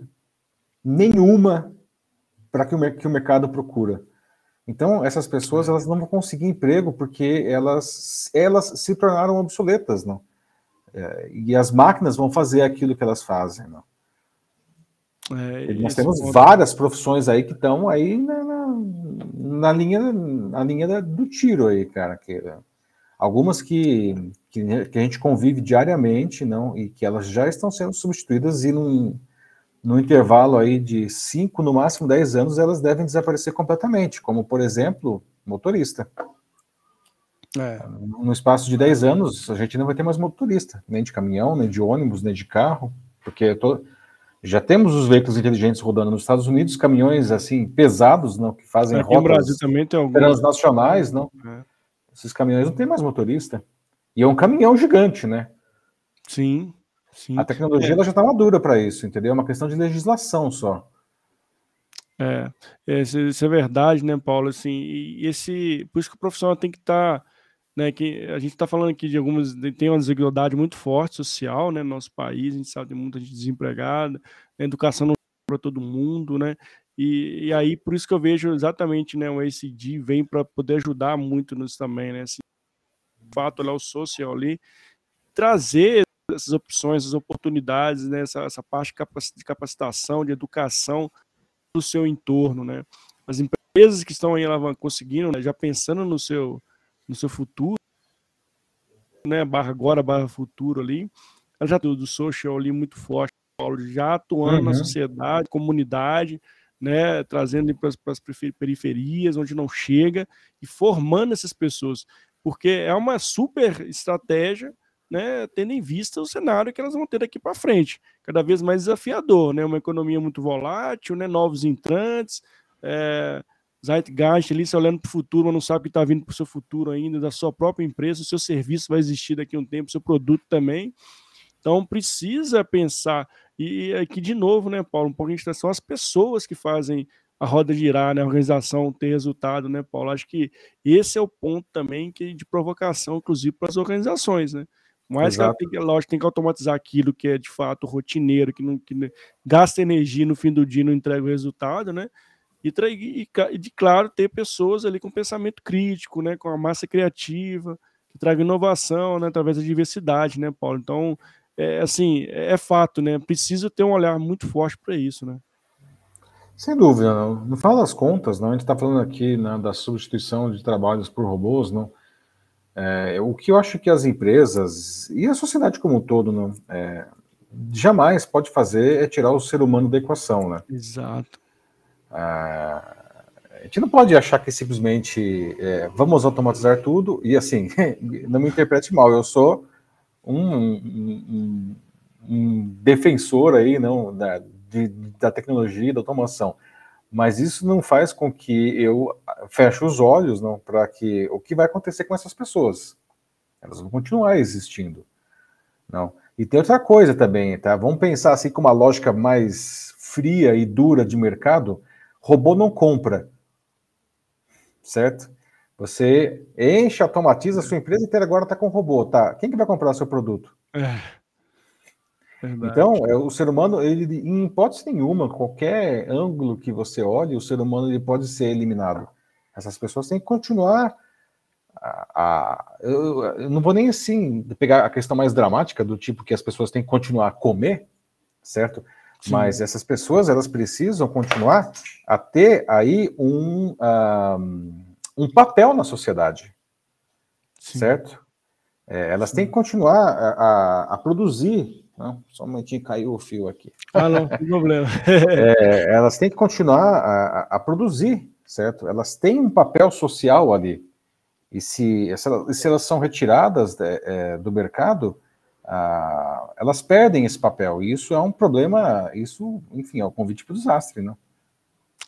nenhuma para que o, que o mercado procura. Então, essas pessoas elas não vão conseguir emprego porque elas, elas se tornaram obsoletas, não? É, e as máquinas vão fazer aquilo que elas fazem, não? É, nós temos várias profissões aí que estão aí na, na, linha, na linha do tiro aí, cara. Que, algumas que, que, que, a gente convive diariamente, não, e que elas já estão sendo substituídas e num, no intervalo aí de 5, no máximo 10 anos, elas devem desaparecer completamente, como, por exemplo, motorista. É. No espaço de 10 anos, a gente não vai ter mais motorista, nem de caminhão, nem de ônibus, nem de carro, porque tô... já temos os veículos inteligentes rodando nos Estados Unidos, caminhões assim pesados, não, que fazem Aqui rotas no Brasil também tem alguns... transnacionais, não. É. Esses caminhões não tem mais motorista. E é um caminhão gigante, né? Sim, sim. A tecnologia é. já está madura para isso, entendeu? É uma questão de legislação só. É, isso é verdade, né, Paulo? Assim, e esse, por isso que o profissional tem que estar tá né, que a gente está falando aqui de algumas, tem uma desigualdade muito forte social, né, no nosso país, a gente sabe de muita gente desempregada, a educação não para todo mundo, né, e, e, aí por isso que eu vejo exatamente, né, o ACD vem para poder ajudar muito nisso também, né, esse fato lá, o social ali, trazer essas opções, essas oportunidades, né, essa, essa parte de capacitação, de educação do seu entorno, né, as empresas que estão aí conseguindo, né, já pensando no seu no seu futuro, né, barra agora, barra futuro ali, ela já do social ali muito forte, Paulo, já atuando uhum. na sociedade, comunidade, né, trazendo para as periferias, onde não chega, e formando essas pessoas, porque é uma super estratégia, né, tendo em vista o cenário que elas vão ter daqui para frente, cada vez mais desafiador, né, uma economia muito volátil, né, novos entrantes, é, Zeitgeist ali, você olhando para o futuro, mas não sabe o que está vindo para o seu futuro ainda, da sua própria empresa, o seu serviço vai existir daqui a um tempo, o seu produto também. Então precisa pensar, e aqui de novo, né, Paulo, um pouco a gente são as pessoas que fazem a roda girar, né, a organização ter resultado, né, Paulo? Acho que esse é o ponto também que de provocação, inclusive, para as organizações, né? Mas que ela tem que, lógico, tem que automatizar aquilo que é de fato rotineiro, que não que gasta energia no fim do dia e não entrega o resultado, né? E, e, de claro ter pessoas ali com pensamento crítico, né, com a massa criativa, que traga inovação, né, através da diversidade, né, Paulo? Então, é assim, é, é fato, né? Precisa ter um olhar muito forte para isso, né? Sem dúvida, não. No final das contas, não, a gente está falando aqui né, da substituição de trabalhos por robôs, não. É, o que eu acho que as empresas e a sociedade como um todo não, é, jamais pode fazer é tirar o ser humano da equação, né? Exato. A gente não pode achar que simplesmente é, vamos automatizar tudo e assim, não me interprete mal, eu sou um, um, um defensor aí não da, de, da tecnologia da automação, mas isso não faz com que eu feche os olhos não para que o que vai acontecer com essas pessoas, elas vão continuar existindo, não. E tem outra coisa também, tá? Vamos pensar assim com uma lógica mais fria e dura de mercado Robô não compra, certo? Você enche, automatiza a sua empresa inteira agora está com robô, tá? Quem que vai comprar o seu produto? É. Então, é, o ser humano, ele, em hipótese nenhuma, qualquer ângulo que você olhe, o ser humano ele pode ser eliminado. Essas pessoas têm que continuar a, a eu, eu, não vou nem assim pegar a questão mais dramática do tipo que as pessoas têm que continuar a comer, certo? Sim. Mas essas pessoas elas precisam continuar a ter aí um, um, um papel na sociedade, Sim. certo? É, elas Sim. têm que continuar a, a, a produzir. Não, só um momentinho caiu o fio aqui. Ah, não, tem problema. é, elas têm que continuar a, a, produzir, certo? Elas têm um papel social ali. E se, se elas são retiradas é, é do mercado, elas perdem esse papel. E isso é um problema, isso, enfim, é o um convite para o desastre, não?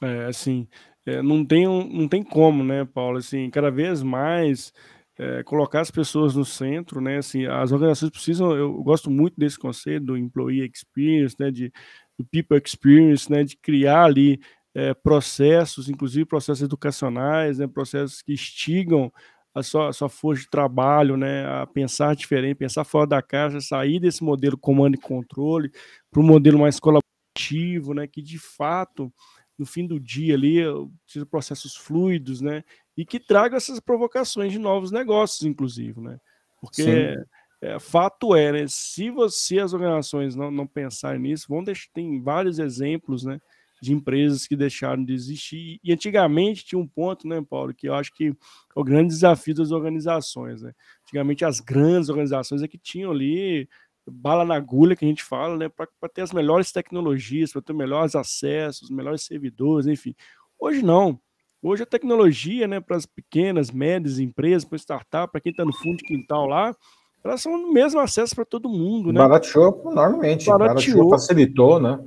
É, assim, é, não, tem, não tem como, né, Paulo? Assim, cada vez mais é, colocar as pessoas no centro, né? Assim, as organizações precisam, eu gosto muito desse conceito do employee experience, né? De, do people experience, né? De criar ali é, processos, inclusive processos educacionais, né? Processos que instigam a sua, a sua força de trabalho, né, a pensar diferente, pensar fora da caixa, sair desse modelo comando e controle para um modelo mais colaborativo, né, que de fato, no fim do dia ali, precisa processos fluidos, né, e que traga essas provocações de novos negócios, inclusive, né, porque é, fato é, né, se você, as organizações não, não pensarem nisso, vão deixar, tem vários exemplos, né, de empresas que deixaram de existir. E antigamente tinha um ponto, né, Paulo, que eu acho que é o grande desafio das organizações. Né? Antigamente as grandes organizações é que tinham ali bala na agulha que a gente fala, né, para ter as melhores tecnologias, para ter melhores acessos, melhores servidores, enfim. Hoje não. Hoje a tecnologia, né, para as pequenas, médias empresas, para startup, para quem está no fundo de quintal lá, elas são o mesmo acesso para todo mundo, né? Barateou enormemente, barateou, facilitou, né?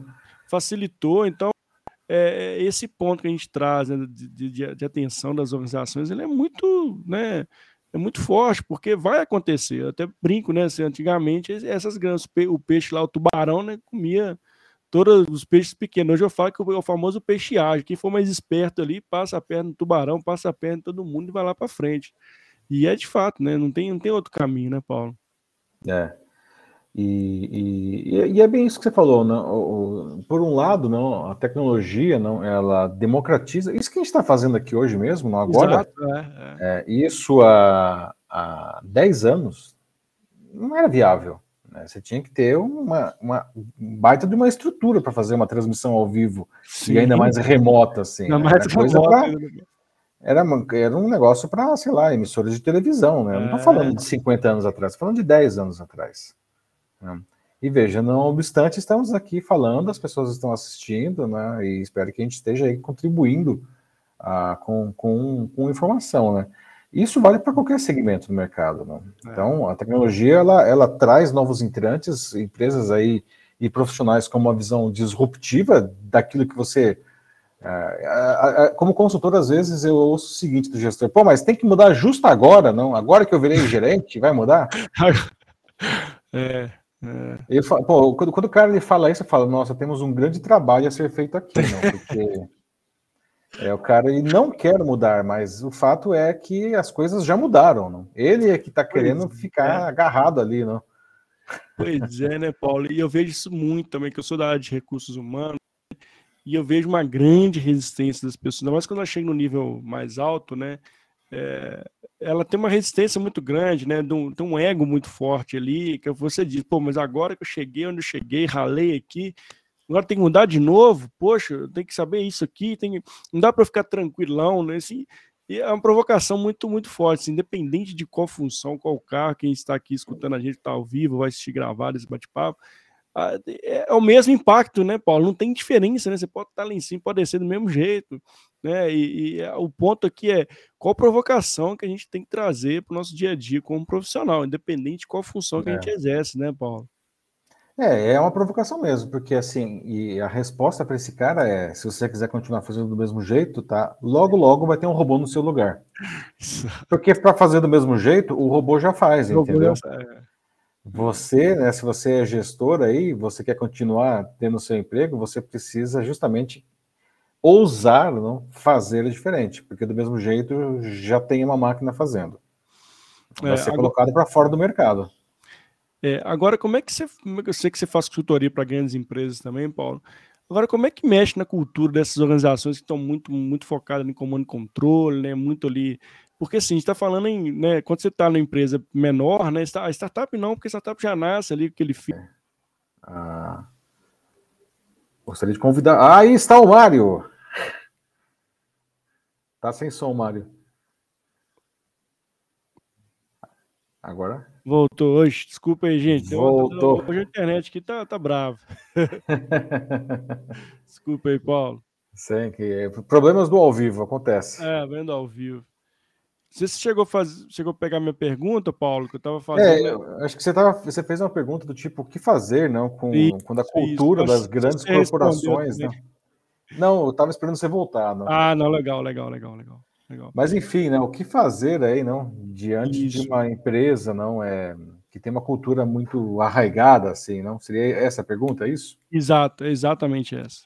Facilitou, então é, é, esse ponto que a gente traz né, de, de, de, atenção das organizações, ele é muito, né, é muito forte, porque vai acontecer. Eu até brinco, né? Assim, antigamente, essas grandes, o peixe lá, o tubarão, né, comia todos os peixes pequenos. Hoje eu falo que é o famoso peixe ágil. Quem for mais esperto ali, passa a perna no tubarão, passa a perna em todo mundo e vai lá para frente. E é de fato, né? Não tem, não tem outro caminho, né, Paulo? É. E, e, e, é bem isso que você falou, né? O, o, por um lado, não, a tecnologia, não, ela democratiza. Isso que a gente está fazendo aqui hoje mesmo, não agora. Exato, é, é. É, isso há, há 10 anos não era viável. Né? Você tinha que ter uma, uma baita de uma estrutura para fazer uma transmissão ao vivo Sim. e ainda mais remota, assim. Ainda né? mais remota. Pra, era, era um negócio para, sei lá, emissoras de televisão, né? Eu não estou falando de 50 anos atrás, estou falando de 10 anos atrás. Né? E veja, não obstante, estamos aqui falando, as pessoas estão assistindo, né? E espero que a gente esteja aí contribuindo ah, com, com, com informação, né? Isso vale para qualquer segmento do mercado. Né? É. Então, a tecnologia ela, ela traz novos entrantes, empresas aí e profissionais com uma visão disruptiva daquilo que você. Uh, como consultor, às vezes eu ouço o seguinte do gestor: pô, mas tem que mudar justo agora, não? Agora que eu virei gerente, vai mudar? É. É. Eu falo, pô, quando, quando, o cara ele fala isso, eu falo, nossa, temos um grande trabalho a ser feito aqui, não? Porque é, o cara ele não quer mudar, mas o fato é que as coisas já mudaram. Não? Ele é que está querendo pois ficar é. agarrado ali, não? Pois é, né, Paulo? E eu vejo isso muito também, que eu sou da área de recursos humanos, e eu vejo uma grande resistência das pessoas, ainda mais quando ela chega no nível mais alto, né? É, ela tem uma resistência muito grande, né? Tem um ego muito forte ali, que você diz, pô, mas agora que eu cheguei onde eu cheguei, ralei aqui, agora tem que mudar de novo, poxa, tem que saber isso aqui, tem que... não dá para ficar tranquilão, né? Assim, é uma provocação muito, muito forte, assim, independente de qual função, qual carro, quem está aqui escutando a gente está ao vivo, vai assistir gravado esse bate-papo, é, é o mesmo impacto, né, Paulo? Não tem diferença, né? Você pode estar lá em cima, pode descer do mesmo jeito, né? E, e é, o ponto aqui é qual provocação que a gente tem que trazer para o nosso dia a dia como profissional, independente de qual função que a gente é. exerce, né, Paulo? É, é uma provocação mesmo, porque assim, e a resposta para esse cara é: se você quiser continuar fazendo do mesmo jeito, tá? Logo, logo vai ter um robô no seu lugar. Porque para fazer do mesmo jeito, o robô já faz, o entendeu? Já... É. Você, né, se você é gestor aí, você quer continuar tendo seu emprego, você precisa justamente ousar não fazer diferente, porque do mesmo jeito já tem uma máquina fazendo. Vai é, ser agora... colocado para fora do mercado. É, agora, como é que você. É eu sei que você faz consultoria para grandes empresas também, Paulo. Agora, como é que mexe na cultura dessas organizações que estão muito, muito focadas em comando e controle, né? Muito ali. Porque assim, a gente está falando em. Né, quando você está numa empresa menor, né? A startup não, porque a startup já nasce ali aquele filho. É. Ah, gostaria de convidar. Ah, aí está o Mário! Tá sem som, Mário. Agora? Voltou hoje. Desculpa aí, gente. Voltou. Hoje a internet aqui tá, tá brava. Desculpa aí, Paulo. Sim, que problemas do ao vivo, acontece. É, vendo ao vivo. Você chegou a, fazer, chegou a pegar minha pergunta, Paulo, que eu estava fazendo. É, acho que você, tava, você fez uma pergunta do tipo, o que fazer não, com, isso, com a cultura isso. das grandes corporações. Não? não, eu estava esperando você voltar. Não. Ah, não, legal, legal, legal, legal. Legal. Mas enfim, né, o que fazer aí, não, diante Isso. de uma empresa, não é que tem uma cultura muito arraigada, assim, não? Seria essa a pergunta, é isso? Exato, exatamente essa.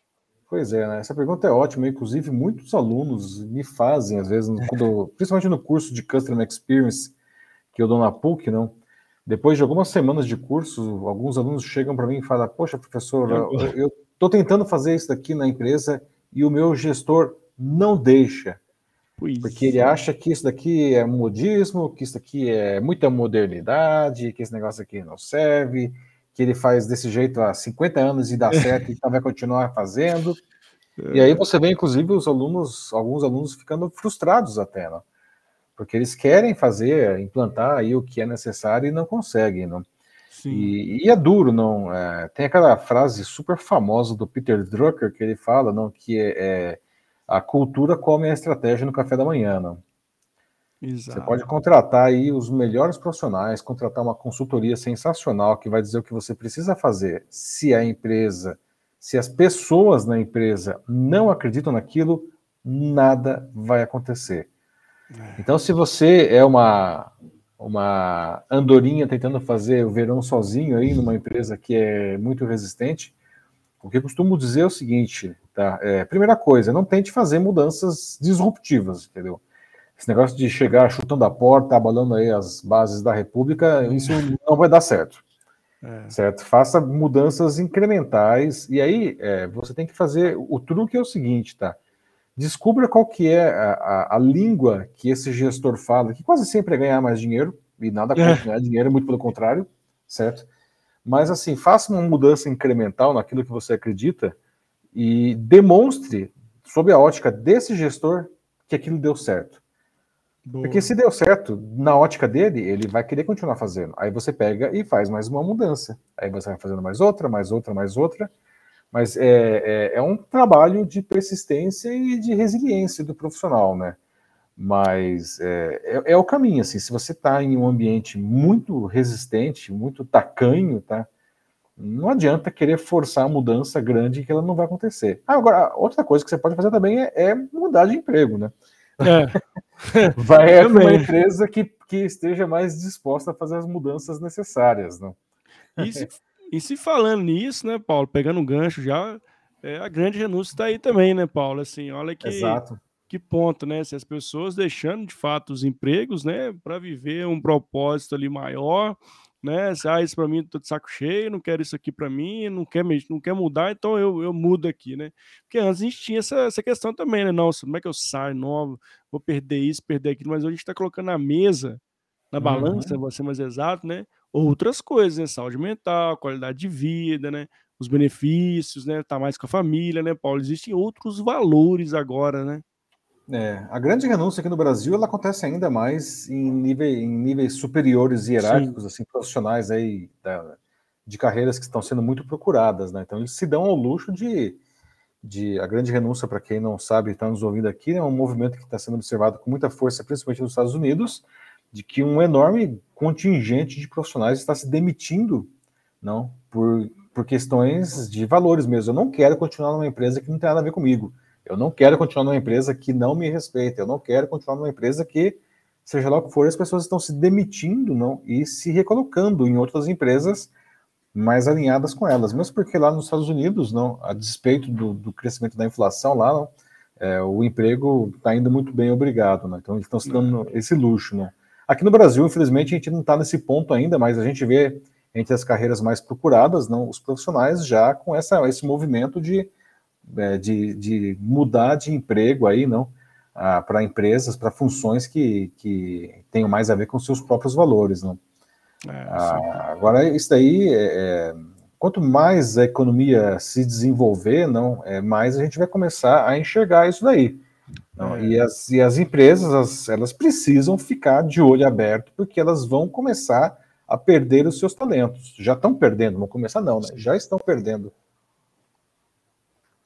Pois é, né? Essa pergunta é ótima, inclusive muitos alunos me fazem às vezes, quando, principalmente no curso de Customer Experience que eu dou na PUC, não? Depois de algumas semanas de curso, alguns alunos chegam para mim e falam: Poxa, professor, eu estou tentando fazer isso daqui na empresa e o meu gestor não deixa. Pois porque ele é. acha que isso daqui é modismo, que isso daqui é muita modernidade, que esse negócio aqui não serve, que ele faz desse jeito há 50 anos e dá certo e então vai continuar fazendo. É. E aí você vê, inclusive, os alunos, alguns alunos ficando frustrados até, né? porque eles querem fazer, implantar aí o que é necessário e não conseguem, não? E, e, é duro, não? É, tem aquela frase super famosa do Peter Drucker que ele fala, não, que é, é a cultura come a estratégia no café da manhã, não? Exato. Você pode contratar aí os melhores profissionais, contratar uma consultoria sensacional que vai dizer o que você precisa fazer. Se a empresa, se as pessoas na empresa não acreditam naquilo, nada vai acontecer. É. Então, se você é uma uma andorinha tentando fazer o verão sozinho aí numa empresa que é muito resistente, o que eu costumo dizer é o seguinte, tá? É, primeira coisa, não tente fazer mudanças disruptivas, entendeu? Esse negócio de chegar chutando a porta, abalando aí as bases da República, isso não vai dar certo. É. Certo? Faça mudanças incrementais e aí é, você tem que fazer. O truque é o seguinte, tá? Descubra qual que é a, a, a, língua que esse gestor fala, que quase sempre é ganhar mais dinheiro, e nada contra é. ganhar dinheiro, muito pelo contrário, certo? Mas assim, faça uma mudança incremental naquilo que você acredita e demonstre, sob a ótica desse gestor, que aquilo deu certo. Boa. Porque se deu certo, na ótica dele, ele vai querer continuar fazendo. Aí você pega e faz mais uma mudança. Aí você vai fazendo mais outra, mais outra, mais outra. Mas é, é, é, um trabalho de persistência e de resiliência do profissional, né? Mas é, é, é o caminho, assim, se você está em um ambiente muito resistente, muito tacanho, tá? Não adianta querer forçar a mudança grande que ela não vai acontecer. Ah, agora, outra coisa que você pode fazer também é, é mudar de emprego, né? É. vai para uma empresa que, que esteja mais disposta a fazer as mudanças necessárias, né? E se, e se falando nisso, né, Paulo, pegando um gancho já, é, a grande renúncia está aí também, né, Paulo? Assim, olha que, Exato. que ponto, né? Se as pessoas deixando de fato os empregos, né, para viver um propósito ali maior, né? Se, ah, isso para mim, tô de saco cheio, não quero isso aqui para mim, não quer, não quer mudar, então eu, eu mudo aqui, né? Porque antes a gente tinha essa, essa questão também, né? Nossa, como é que eu saio novo, vou perder isso, perder aquilo, mas hoje a gente está colocando na mesa, na balança, uhum. vou ser mais exato, né? outras coisas, né? Saúde mental, qualidade de vida, né? Os benefícios, né? Tá mais com a família, né, Paulo? Existem outros valores agora, né? É, a grande renúncia aqui no Brasil ela acontece ainda mais em, nível, em níveis superiores hierárquicos, Sim. assim, profissionais aí da, de carreiras que estão sendo muito procuradas, né? Então eles se dão ao luxo de, de a grande renúncia, para quem não sabe, está nos ouvindo aqui, é um movimento que está sendo observado com muita força, principalmente nos Estados Unidos, de que um enorme contingente de profissionais está se demitindo, não, por, por questões de valores mesmo. Eu não quero continuar numa empresa que não tem nada a ver comigo. Eu não quero continuar numa empresa que não me respeita. Eu não quero continuar numa empresa que, seja lá o que for, as pessoas estão se demitindo, não, e se recolocando em outras empresas mais alinhadas com elas. Mesmo porque lá nos Estados Unidos, não, a despeito do, do crescimento da inflação lá, não, é, o emprego está indo muito bem, obrigado. Né? Então eles estão se dando esse luxo, não. Aqui no Brasil, infelizmente, a gente não está nesse ponto ainda, mas a gente vê entre as carreiras mais procuradas, não, os profissionais já com essa, esse movimento de, é, de, de mudar de emprego aí, não, para empresas, para funções que, que tenham mais a ver com seus próprios valores, não. É, ah, agora, isso daí, é, é, quanto mais a economia se desenvolver, não, é, mais a gente vai começar a enxergar isso daí. Não, é. e, as, e as empresas, as, elas precisam ficar de olho aberto, porque elas vão começar a perder os seus talentos. Já estão perdendo, vão começar não, né? Já estão perdendo.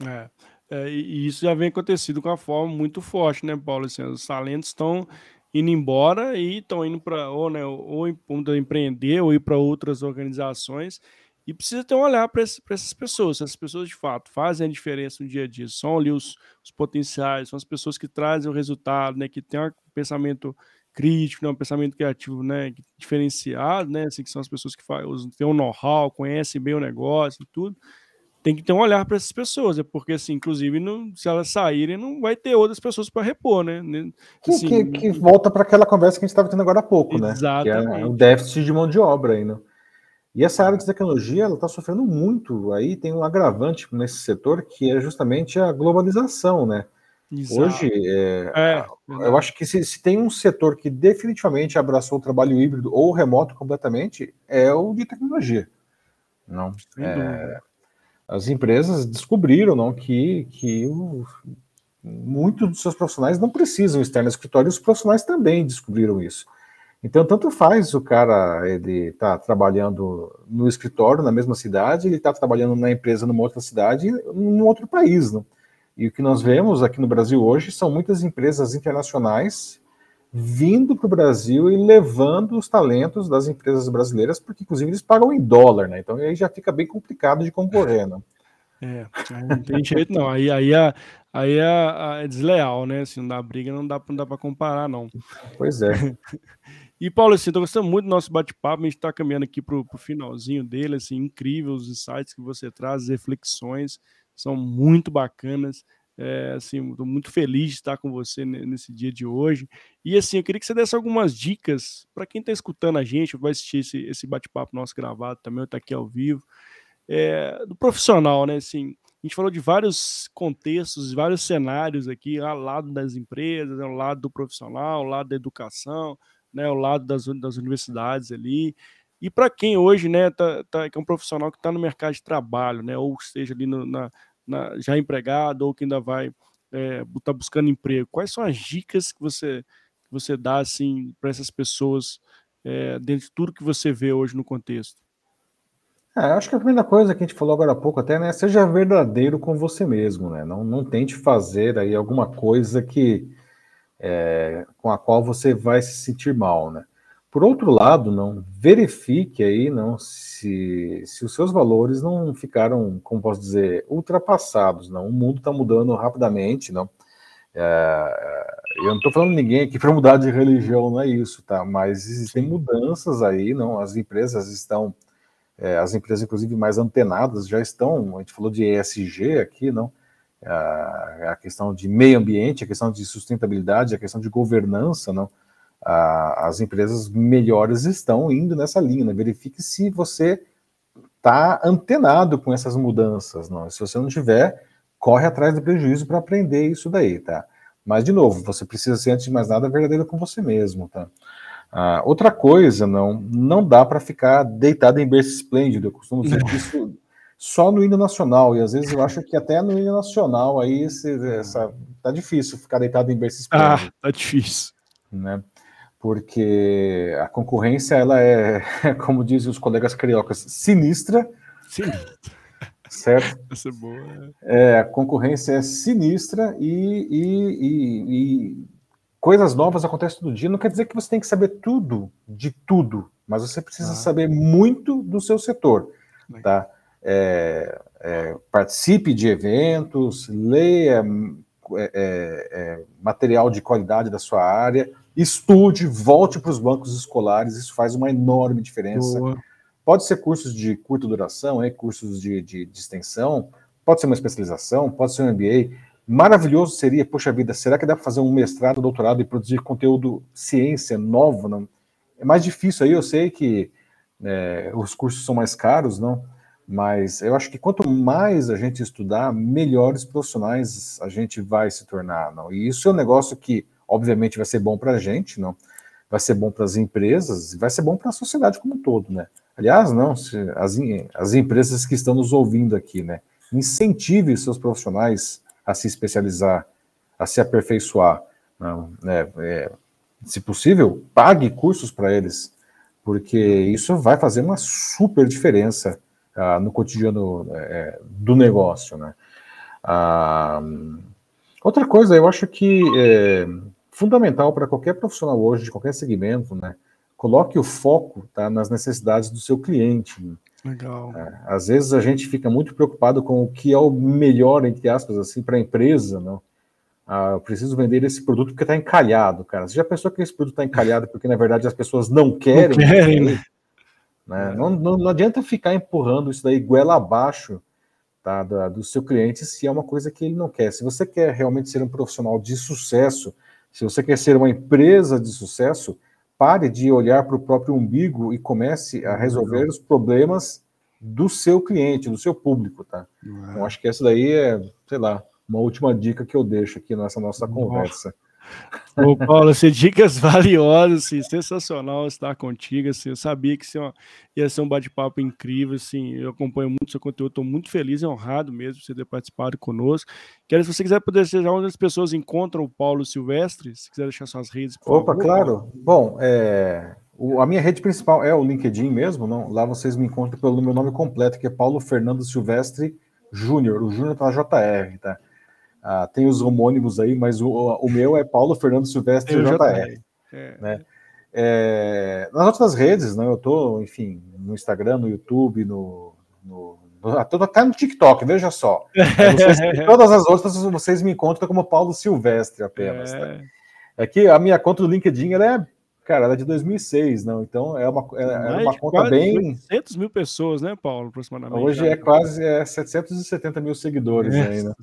É, é, e isso já vem acontecendo com a forma muito forte, né, Paulo? Assim, os talentos estão indo embora e estão indo para ou, né, ou empreender ou ir para outras organizações e precisa ter um olhar para essas pessoas. Se essas pessoas de fato fazem a diferença no dia a dia, são ali os, os potenciais, são as pessoas que trazem o resultado, né, que têm um pensamento crítico, né, um pensamento criativo né, diferenciado, né, assim, que são as pessoas que faz, têm um know-how, conhecem bem o negócio e tudo. Tem que ter um olhar para essas pessoas, é porque, assim, inclusive, não, se elas saírem, não vai ter outras pessoas para repor, né? Assim, que, que, que, volta para aquela conversa que a gente estava tendo agora há pouco, exatamente. né? Que é o déficit de mão de obra aí, né? E essa área de tecnologia ela está sofrendo muito. Aí tem um agravante nesse setor que é justamente a globalização, né? Exato. Hoje, é, é, eu acho que se, se, tem um setor que definitivamente abraçou o trabalho híbrido ou remoto completamente, é o de tecnologia. Não. É, as empresas descobriram não, que, que muitos dos seus profissionais não precisam estar no escritório, e os profissionais também descobriram isso. Então, tanto faz o cara, ele está trabalhando no escritório, na mesma cidade, ele está trabalhando na empresa numa outra cidade, num outro país. Né? E o que nós vemos aqui no Brasil hoje são muitas empresas internacionais vindo para o Brasil e levando os talentos das empresas brasileiras, porque inclusive eles pagam em dólar, né? Então aí já fica bem complicado de concorrer, né? É, não tem jeito não. Aí, aí, a, aí é, é desleal, né? Se assim, não dá briga, não dá, não dá para comparar, não. Pois é. E, Paulo, assim, tô gostando muito do nosso bate-papo, a gente está caminhando aqui para o finalzinho dele, assim, incrível os insights que você traz, as reflexões, são muito bacanas. É, assim, estou muito feliz de estar com você nesse dia de hoje. E assim, eu queria que você desse algumas dicas para quem está escutando a gente, vai assistir esse, esse bate-papo nosso gravado também, está aqui ao vivo, é, do profissional, né? Assim, a gente falou de vários contextos, vários cenários aqui, ao lado das empresas, ao lado do profissional, ao lado da educação, né, ao lado das, das universidades ali. E para quem hoje, né, tá, tá, que é um profissional que está no mercado de trabalho, né, ou esteja ali no, na, na, já empregado, ou que ainda vai é, tá buscando emprego, quais são as dicas que você, que você dá assim para essas pessoas é, dentro de tudo que você vê hoje no contexto? É, acho que a primeira coisa que a gente falou agora há pouco até, né, seja verdadeiro com você mesmo, né? Não, não tente fazer aí alguma coisa que é, com a qual você vai se sentir mal, né? Por outro lado, não verifique aí não se, se os seus valores não ficaram, como posso dizer, ultrapassados, não. O mundo está mudando rapidamente, não. É, eu não estou falando ninguém aqui para mudar de religião, não é isso, tá? Mas existem mudanças aí, não. As empresas estão, é, as empresas inclusive mais antenadas já estão. A gente falou de ESG aqui, não a, questão de meio ambiente, a questão de sustentabilidade, a questão de governança, não? A, as empresas melhores estão indo nessa linha. Né? Verifique se você está antenado com essas mudanças. Não? Se você não tiver, corre atrás do prejuízo para aprender isso daí, tá? Mas, de novo, você precisa ser, antes de mais nada, verdadeiro com você mesmo, tá? Ah, outra coisa, não, não dá para ficar deitado em berço esplêndido. Eu costumo dizer que isso só no hino nacional, e às vezes eu acho que até no hino nacional aí essa, tá difícil ficar deitado em berço esplêndido. Ah, tá difícil. Né? Porque a concorrência, ela é, como dizem os colegas cariocas, sinistra. Sinistra. Certo? Essa é boa. É, a concorrência é sinistra e, e, e, e coisas novas acontecem todo dia. Não quer dizer que você tem que saber tudo de tudo, mas você precisa ah. saber muito do seu setor, tá? é, é, participe de eventos, leia é, é, é, material de qualidade da sua área, estude, volte para os bancos escolares, isso faz uma enorme diferença. Boa. Pode ser cursos de curta duração, é, cursos de, de, de, extensão, pode ser uma especialização, pode ser um MBA. Maravilhoso seria, poxa vida, será que dá para fazer um mestrado, doutorado e produzir conteúdo, ciência nova? Não? É mais difícil aí, eu sei que é, os cursos são mais caros, não? Mas eu acho que quanto mais a gente estudar, melhores profissionais a gente vai se tornar. Não? E isso é um negócio que, obviamente, vai ser bom para a gente, não? vai ser bom para as empresas vai ser bom para a sociedade como um todo. Né? Aliás, não, as, as empresas que estão nos ouvindo aqui, né? incentive seus profissionais a se especializar, a se aperfeiçoar. Não, né? É, se possível, pague cursos para eles, porque isso vai fazer uma super diferença ah, no cotidiano é, do negócio, né? Ah, outra coisa, eu acho que é fundamental para qualquer profissional hoje, de qualquer segmento, né? Coloque o foco tá, nas necessidades do seu cliente. Né? Legal. É, às vezes a gente fica muito preocupado com o que é o melhor, entre aspas, assim, para a empresa, não? Ah, eu preciso vender esse produto porque está encalhado, cara. Você já pensou que esse produto está encalhado porque, na verdade, as pessoas não querem? Não querem, né? Né? É. Não, não, não, adianta ficar empurrando isso daí goela abaixo tá, da, do seu cliente se é uma coisa que ele não quer. Se você quer realmente ser um profissional de sucesso, se você quer ser uma empresa de sucesso, pare de olhar para o próprio umbigo e comece a resolver os problemas do seu cliente, do seu público, tá? Então, acho que essa daí é, sei lá, uma última dica que eu deixo aqui nessa nossa conversa. Ô, Paulo, assim, dicas valiosas, assim, sensacional estar contigo, assim, eu sabia que ia, ia ser um bate-papo incrível, assim, eu acompanho muito seu conteúdo, estou muito feliz e honrado mesmo de você ter participado conosco. Quero, se você quiser poder ser onde as pessoas encontram o Paulo Silvestre, se quiser deixar suas redes, Opa, favor, claro. Paulo. Bom, é, o, a minha rede principal é o LinkedIn mesmo, não? lá vocês me encontram pelo meu nome completo, que é Paulo Fernando Silvestre Júnior, o Júnior tá na JR, tá? Ah, tem os homônimos aí, mas o, o meu é Paulo Fernando Silvestre JR. É. Né? É, nas outras redes, né, eu estou, enfim, no Instagram, no YouTube, no, no, no até no TikTok, veja só. Vocês, todas as outras vocês me encontram como Paulo Silvestre apenas. É. Tá? é que a minha conta do LinkedIn é Cara, ela é de 2006, não. Então é uma, é, é uma conta bem. 800 mil pessoas, né, Paulo? Aproximadamente. Hoje é quase é, 770 mil seguidores é, aí, né?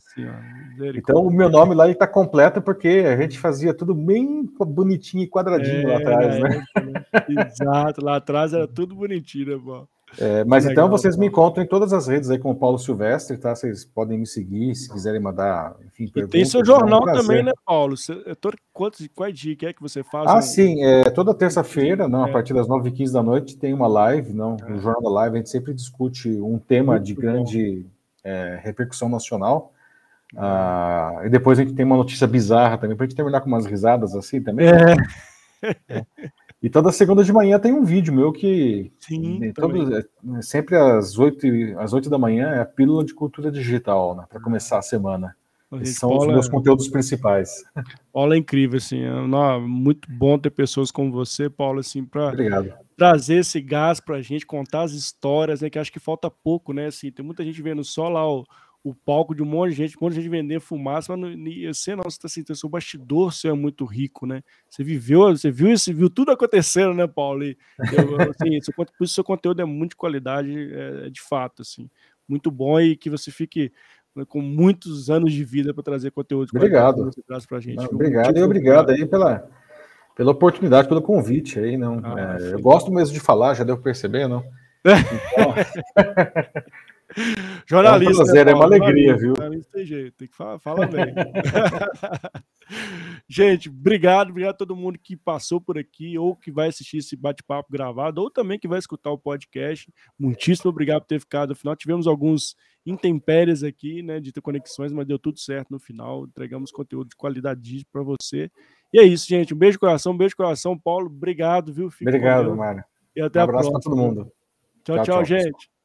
Então o meu nome lá está completo porque a gente fazia tudo bem bonitinho e quadradinho é, lá atrás, né? Exato, lá atrás era tudo bonitinho, né, Paulo? É, mas Legal, então vocês me encontram em todas as redes aí com o Paulo Silvestre, tá? Vocês podem me seguir se quiserem mandar, enfim, E tem seu jornal é um também, né, Paulo? Quantos, qual dia é que você faz? Ah, um... sim, é, toda terça-feira, não, é. a partir das 9h15 da noite, tem uma live, não, é. no Jornal da Live, a gente sempre discute um tema Muito de grande é, repercussão nacional. Ah, e depois a gente tem uma notícia bizarra também, para a gente terminar com umas risadas assim também. É. E toda segunda de manhã tem um vídeo meu que Sim, né, todo, é, sempre às 8, às 8 da manhã é a pílula de cultura digital, né, para começar a semana. São Paula, os meus conteúdos principais. Paula é incrível, assim, é não, muito bom ter pessoas como você, Paulo, assim, para trazer esse gás para a gente, contar as histórias, né, que acho que falta pouco, né, assim, tem muita gente vendo só lá o, o palco de um monte de gente, um monte de gente vender fumaça, mas não, você não, você tá assim, seu bastidor seu é muito rico, né? Você viveu, você viu isso, viu tudo acontecendo, né, Paulo? E, eu, assim, seu, por isso seu conteúdo é muito de qualidade, é, é, de fato, assim, muito bom e que você fique né, com muitos anos de vida para trazer conteúdo. Obrigado. Você traz pra gente. Não, obrigado e obrigado aí pela, pela oportunidade, pelo convite aí, não. Ah, é, eu gosto mesmo de falar, já deu perceber, não? Então... Jornalista. É um prazer, é uma alegria, viu? Tem jeito, tem que falar, fala bem. Gente, obrigado, obrigado a todo mundo que passou por aqui, ou que vai assistir esse bate-papo gravado, ou também que vai escutar o podcast. Muitíssimo obrigado por ter ficado. Afinal, tivemos alguns intempéries aqui, né, de ter conexões, mas deu tudo certo no final. Entregamos conteúdo de qualidade para você. E é isso, gente. Um beijo de coração, um beijo de coração. Paulo, obrigado, viu? Fique obrigado, Mário. E até um a próxima. Abraço para todo mundo. tchau, tchau, tchau gente.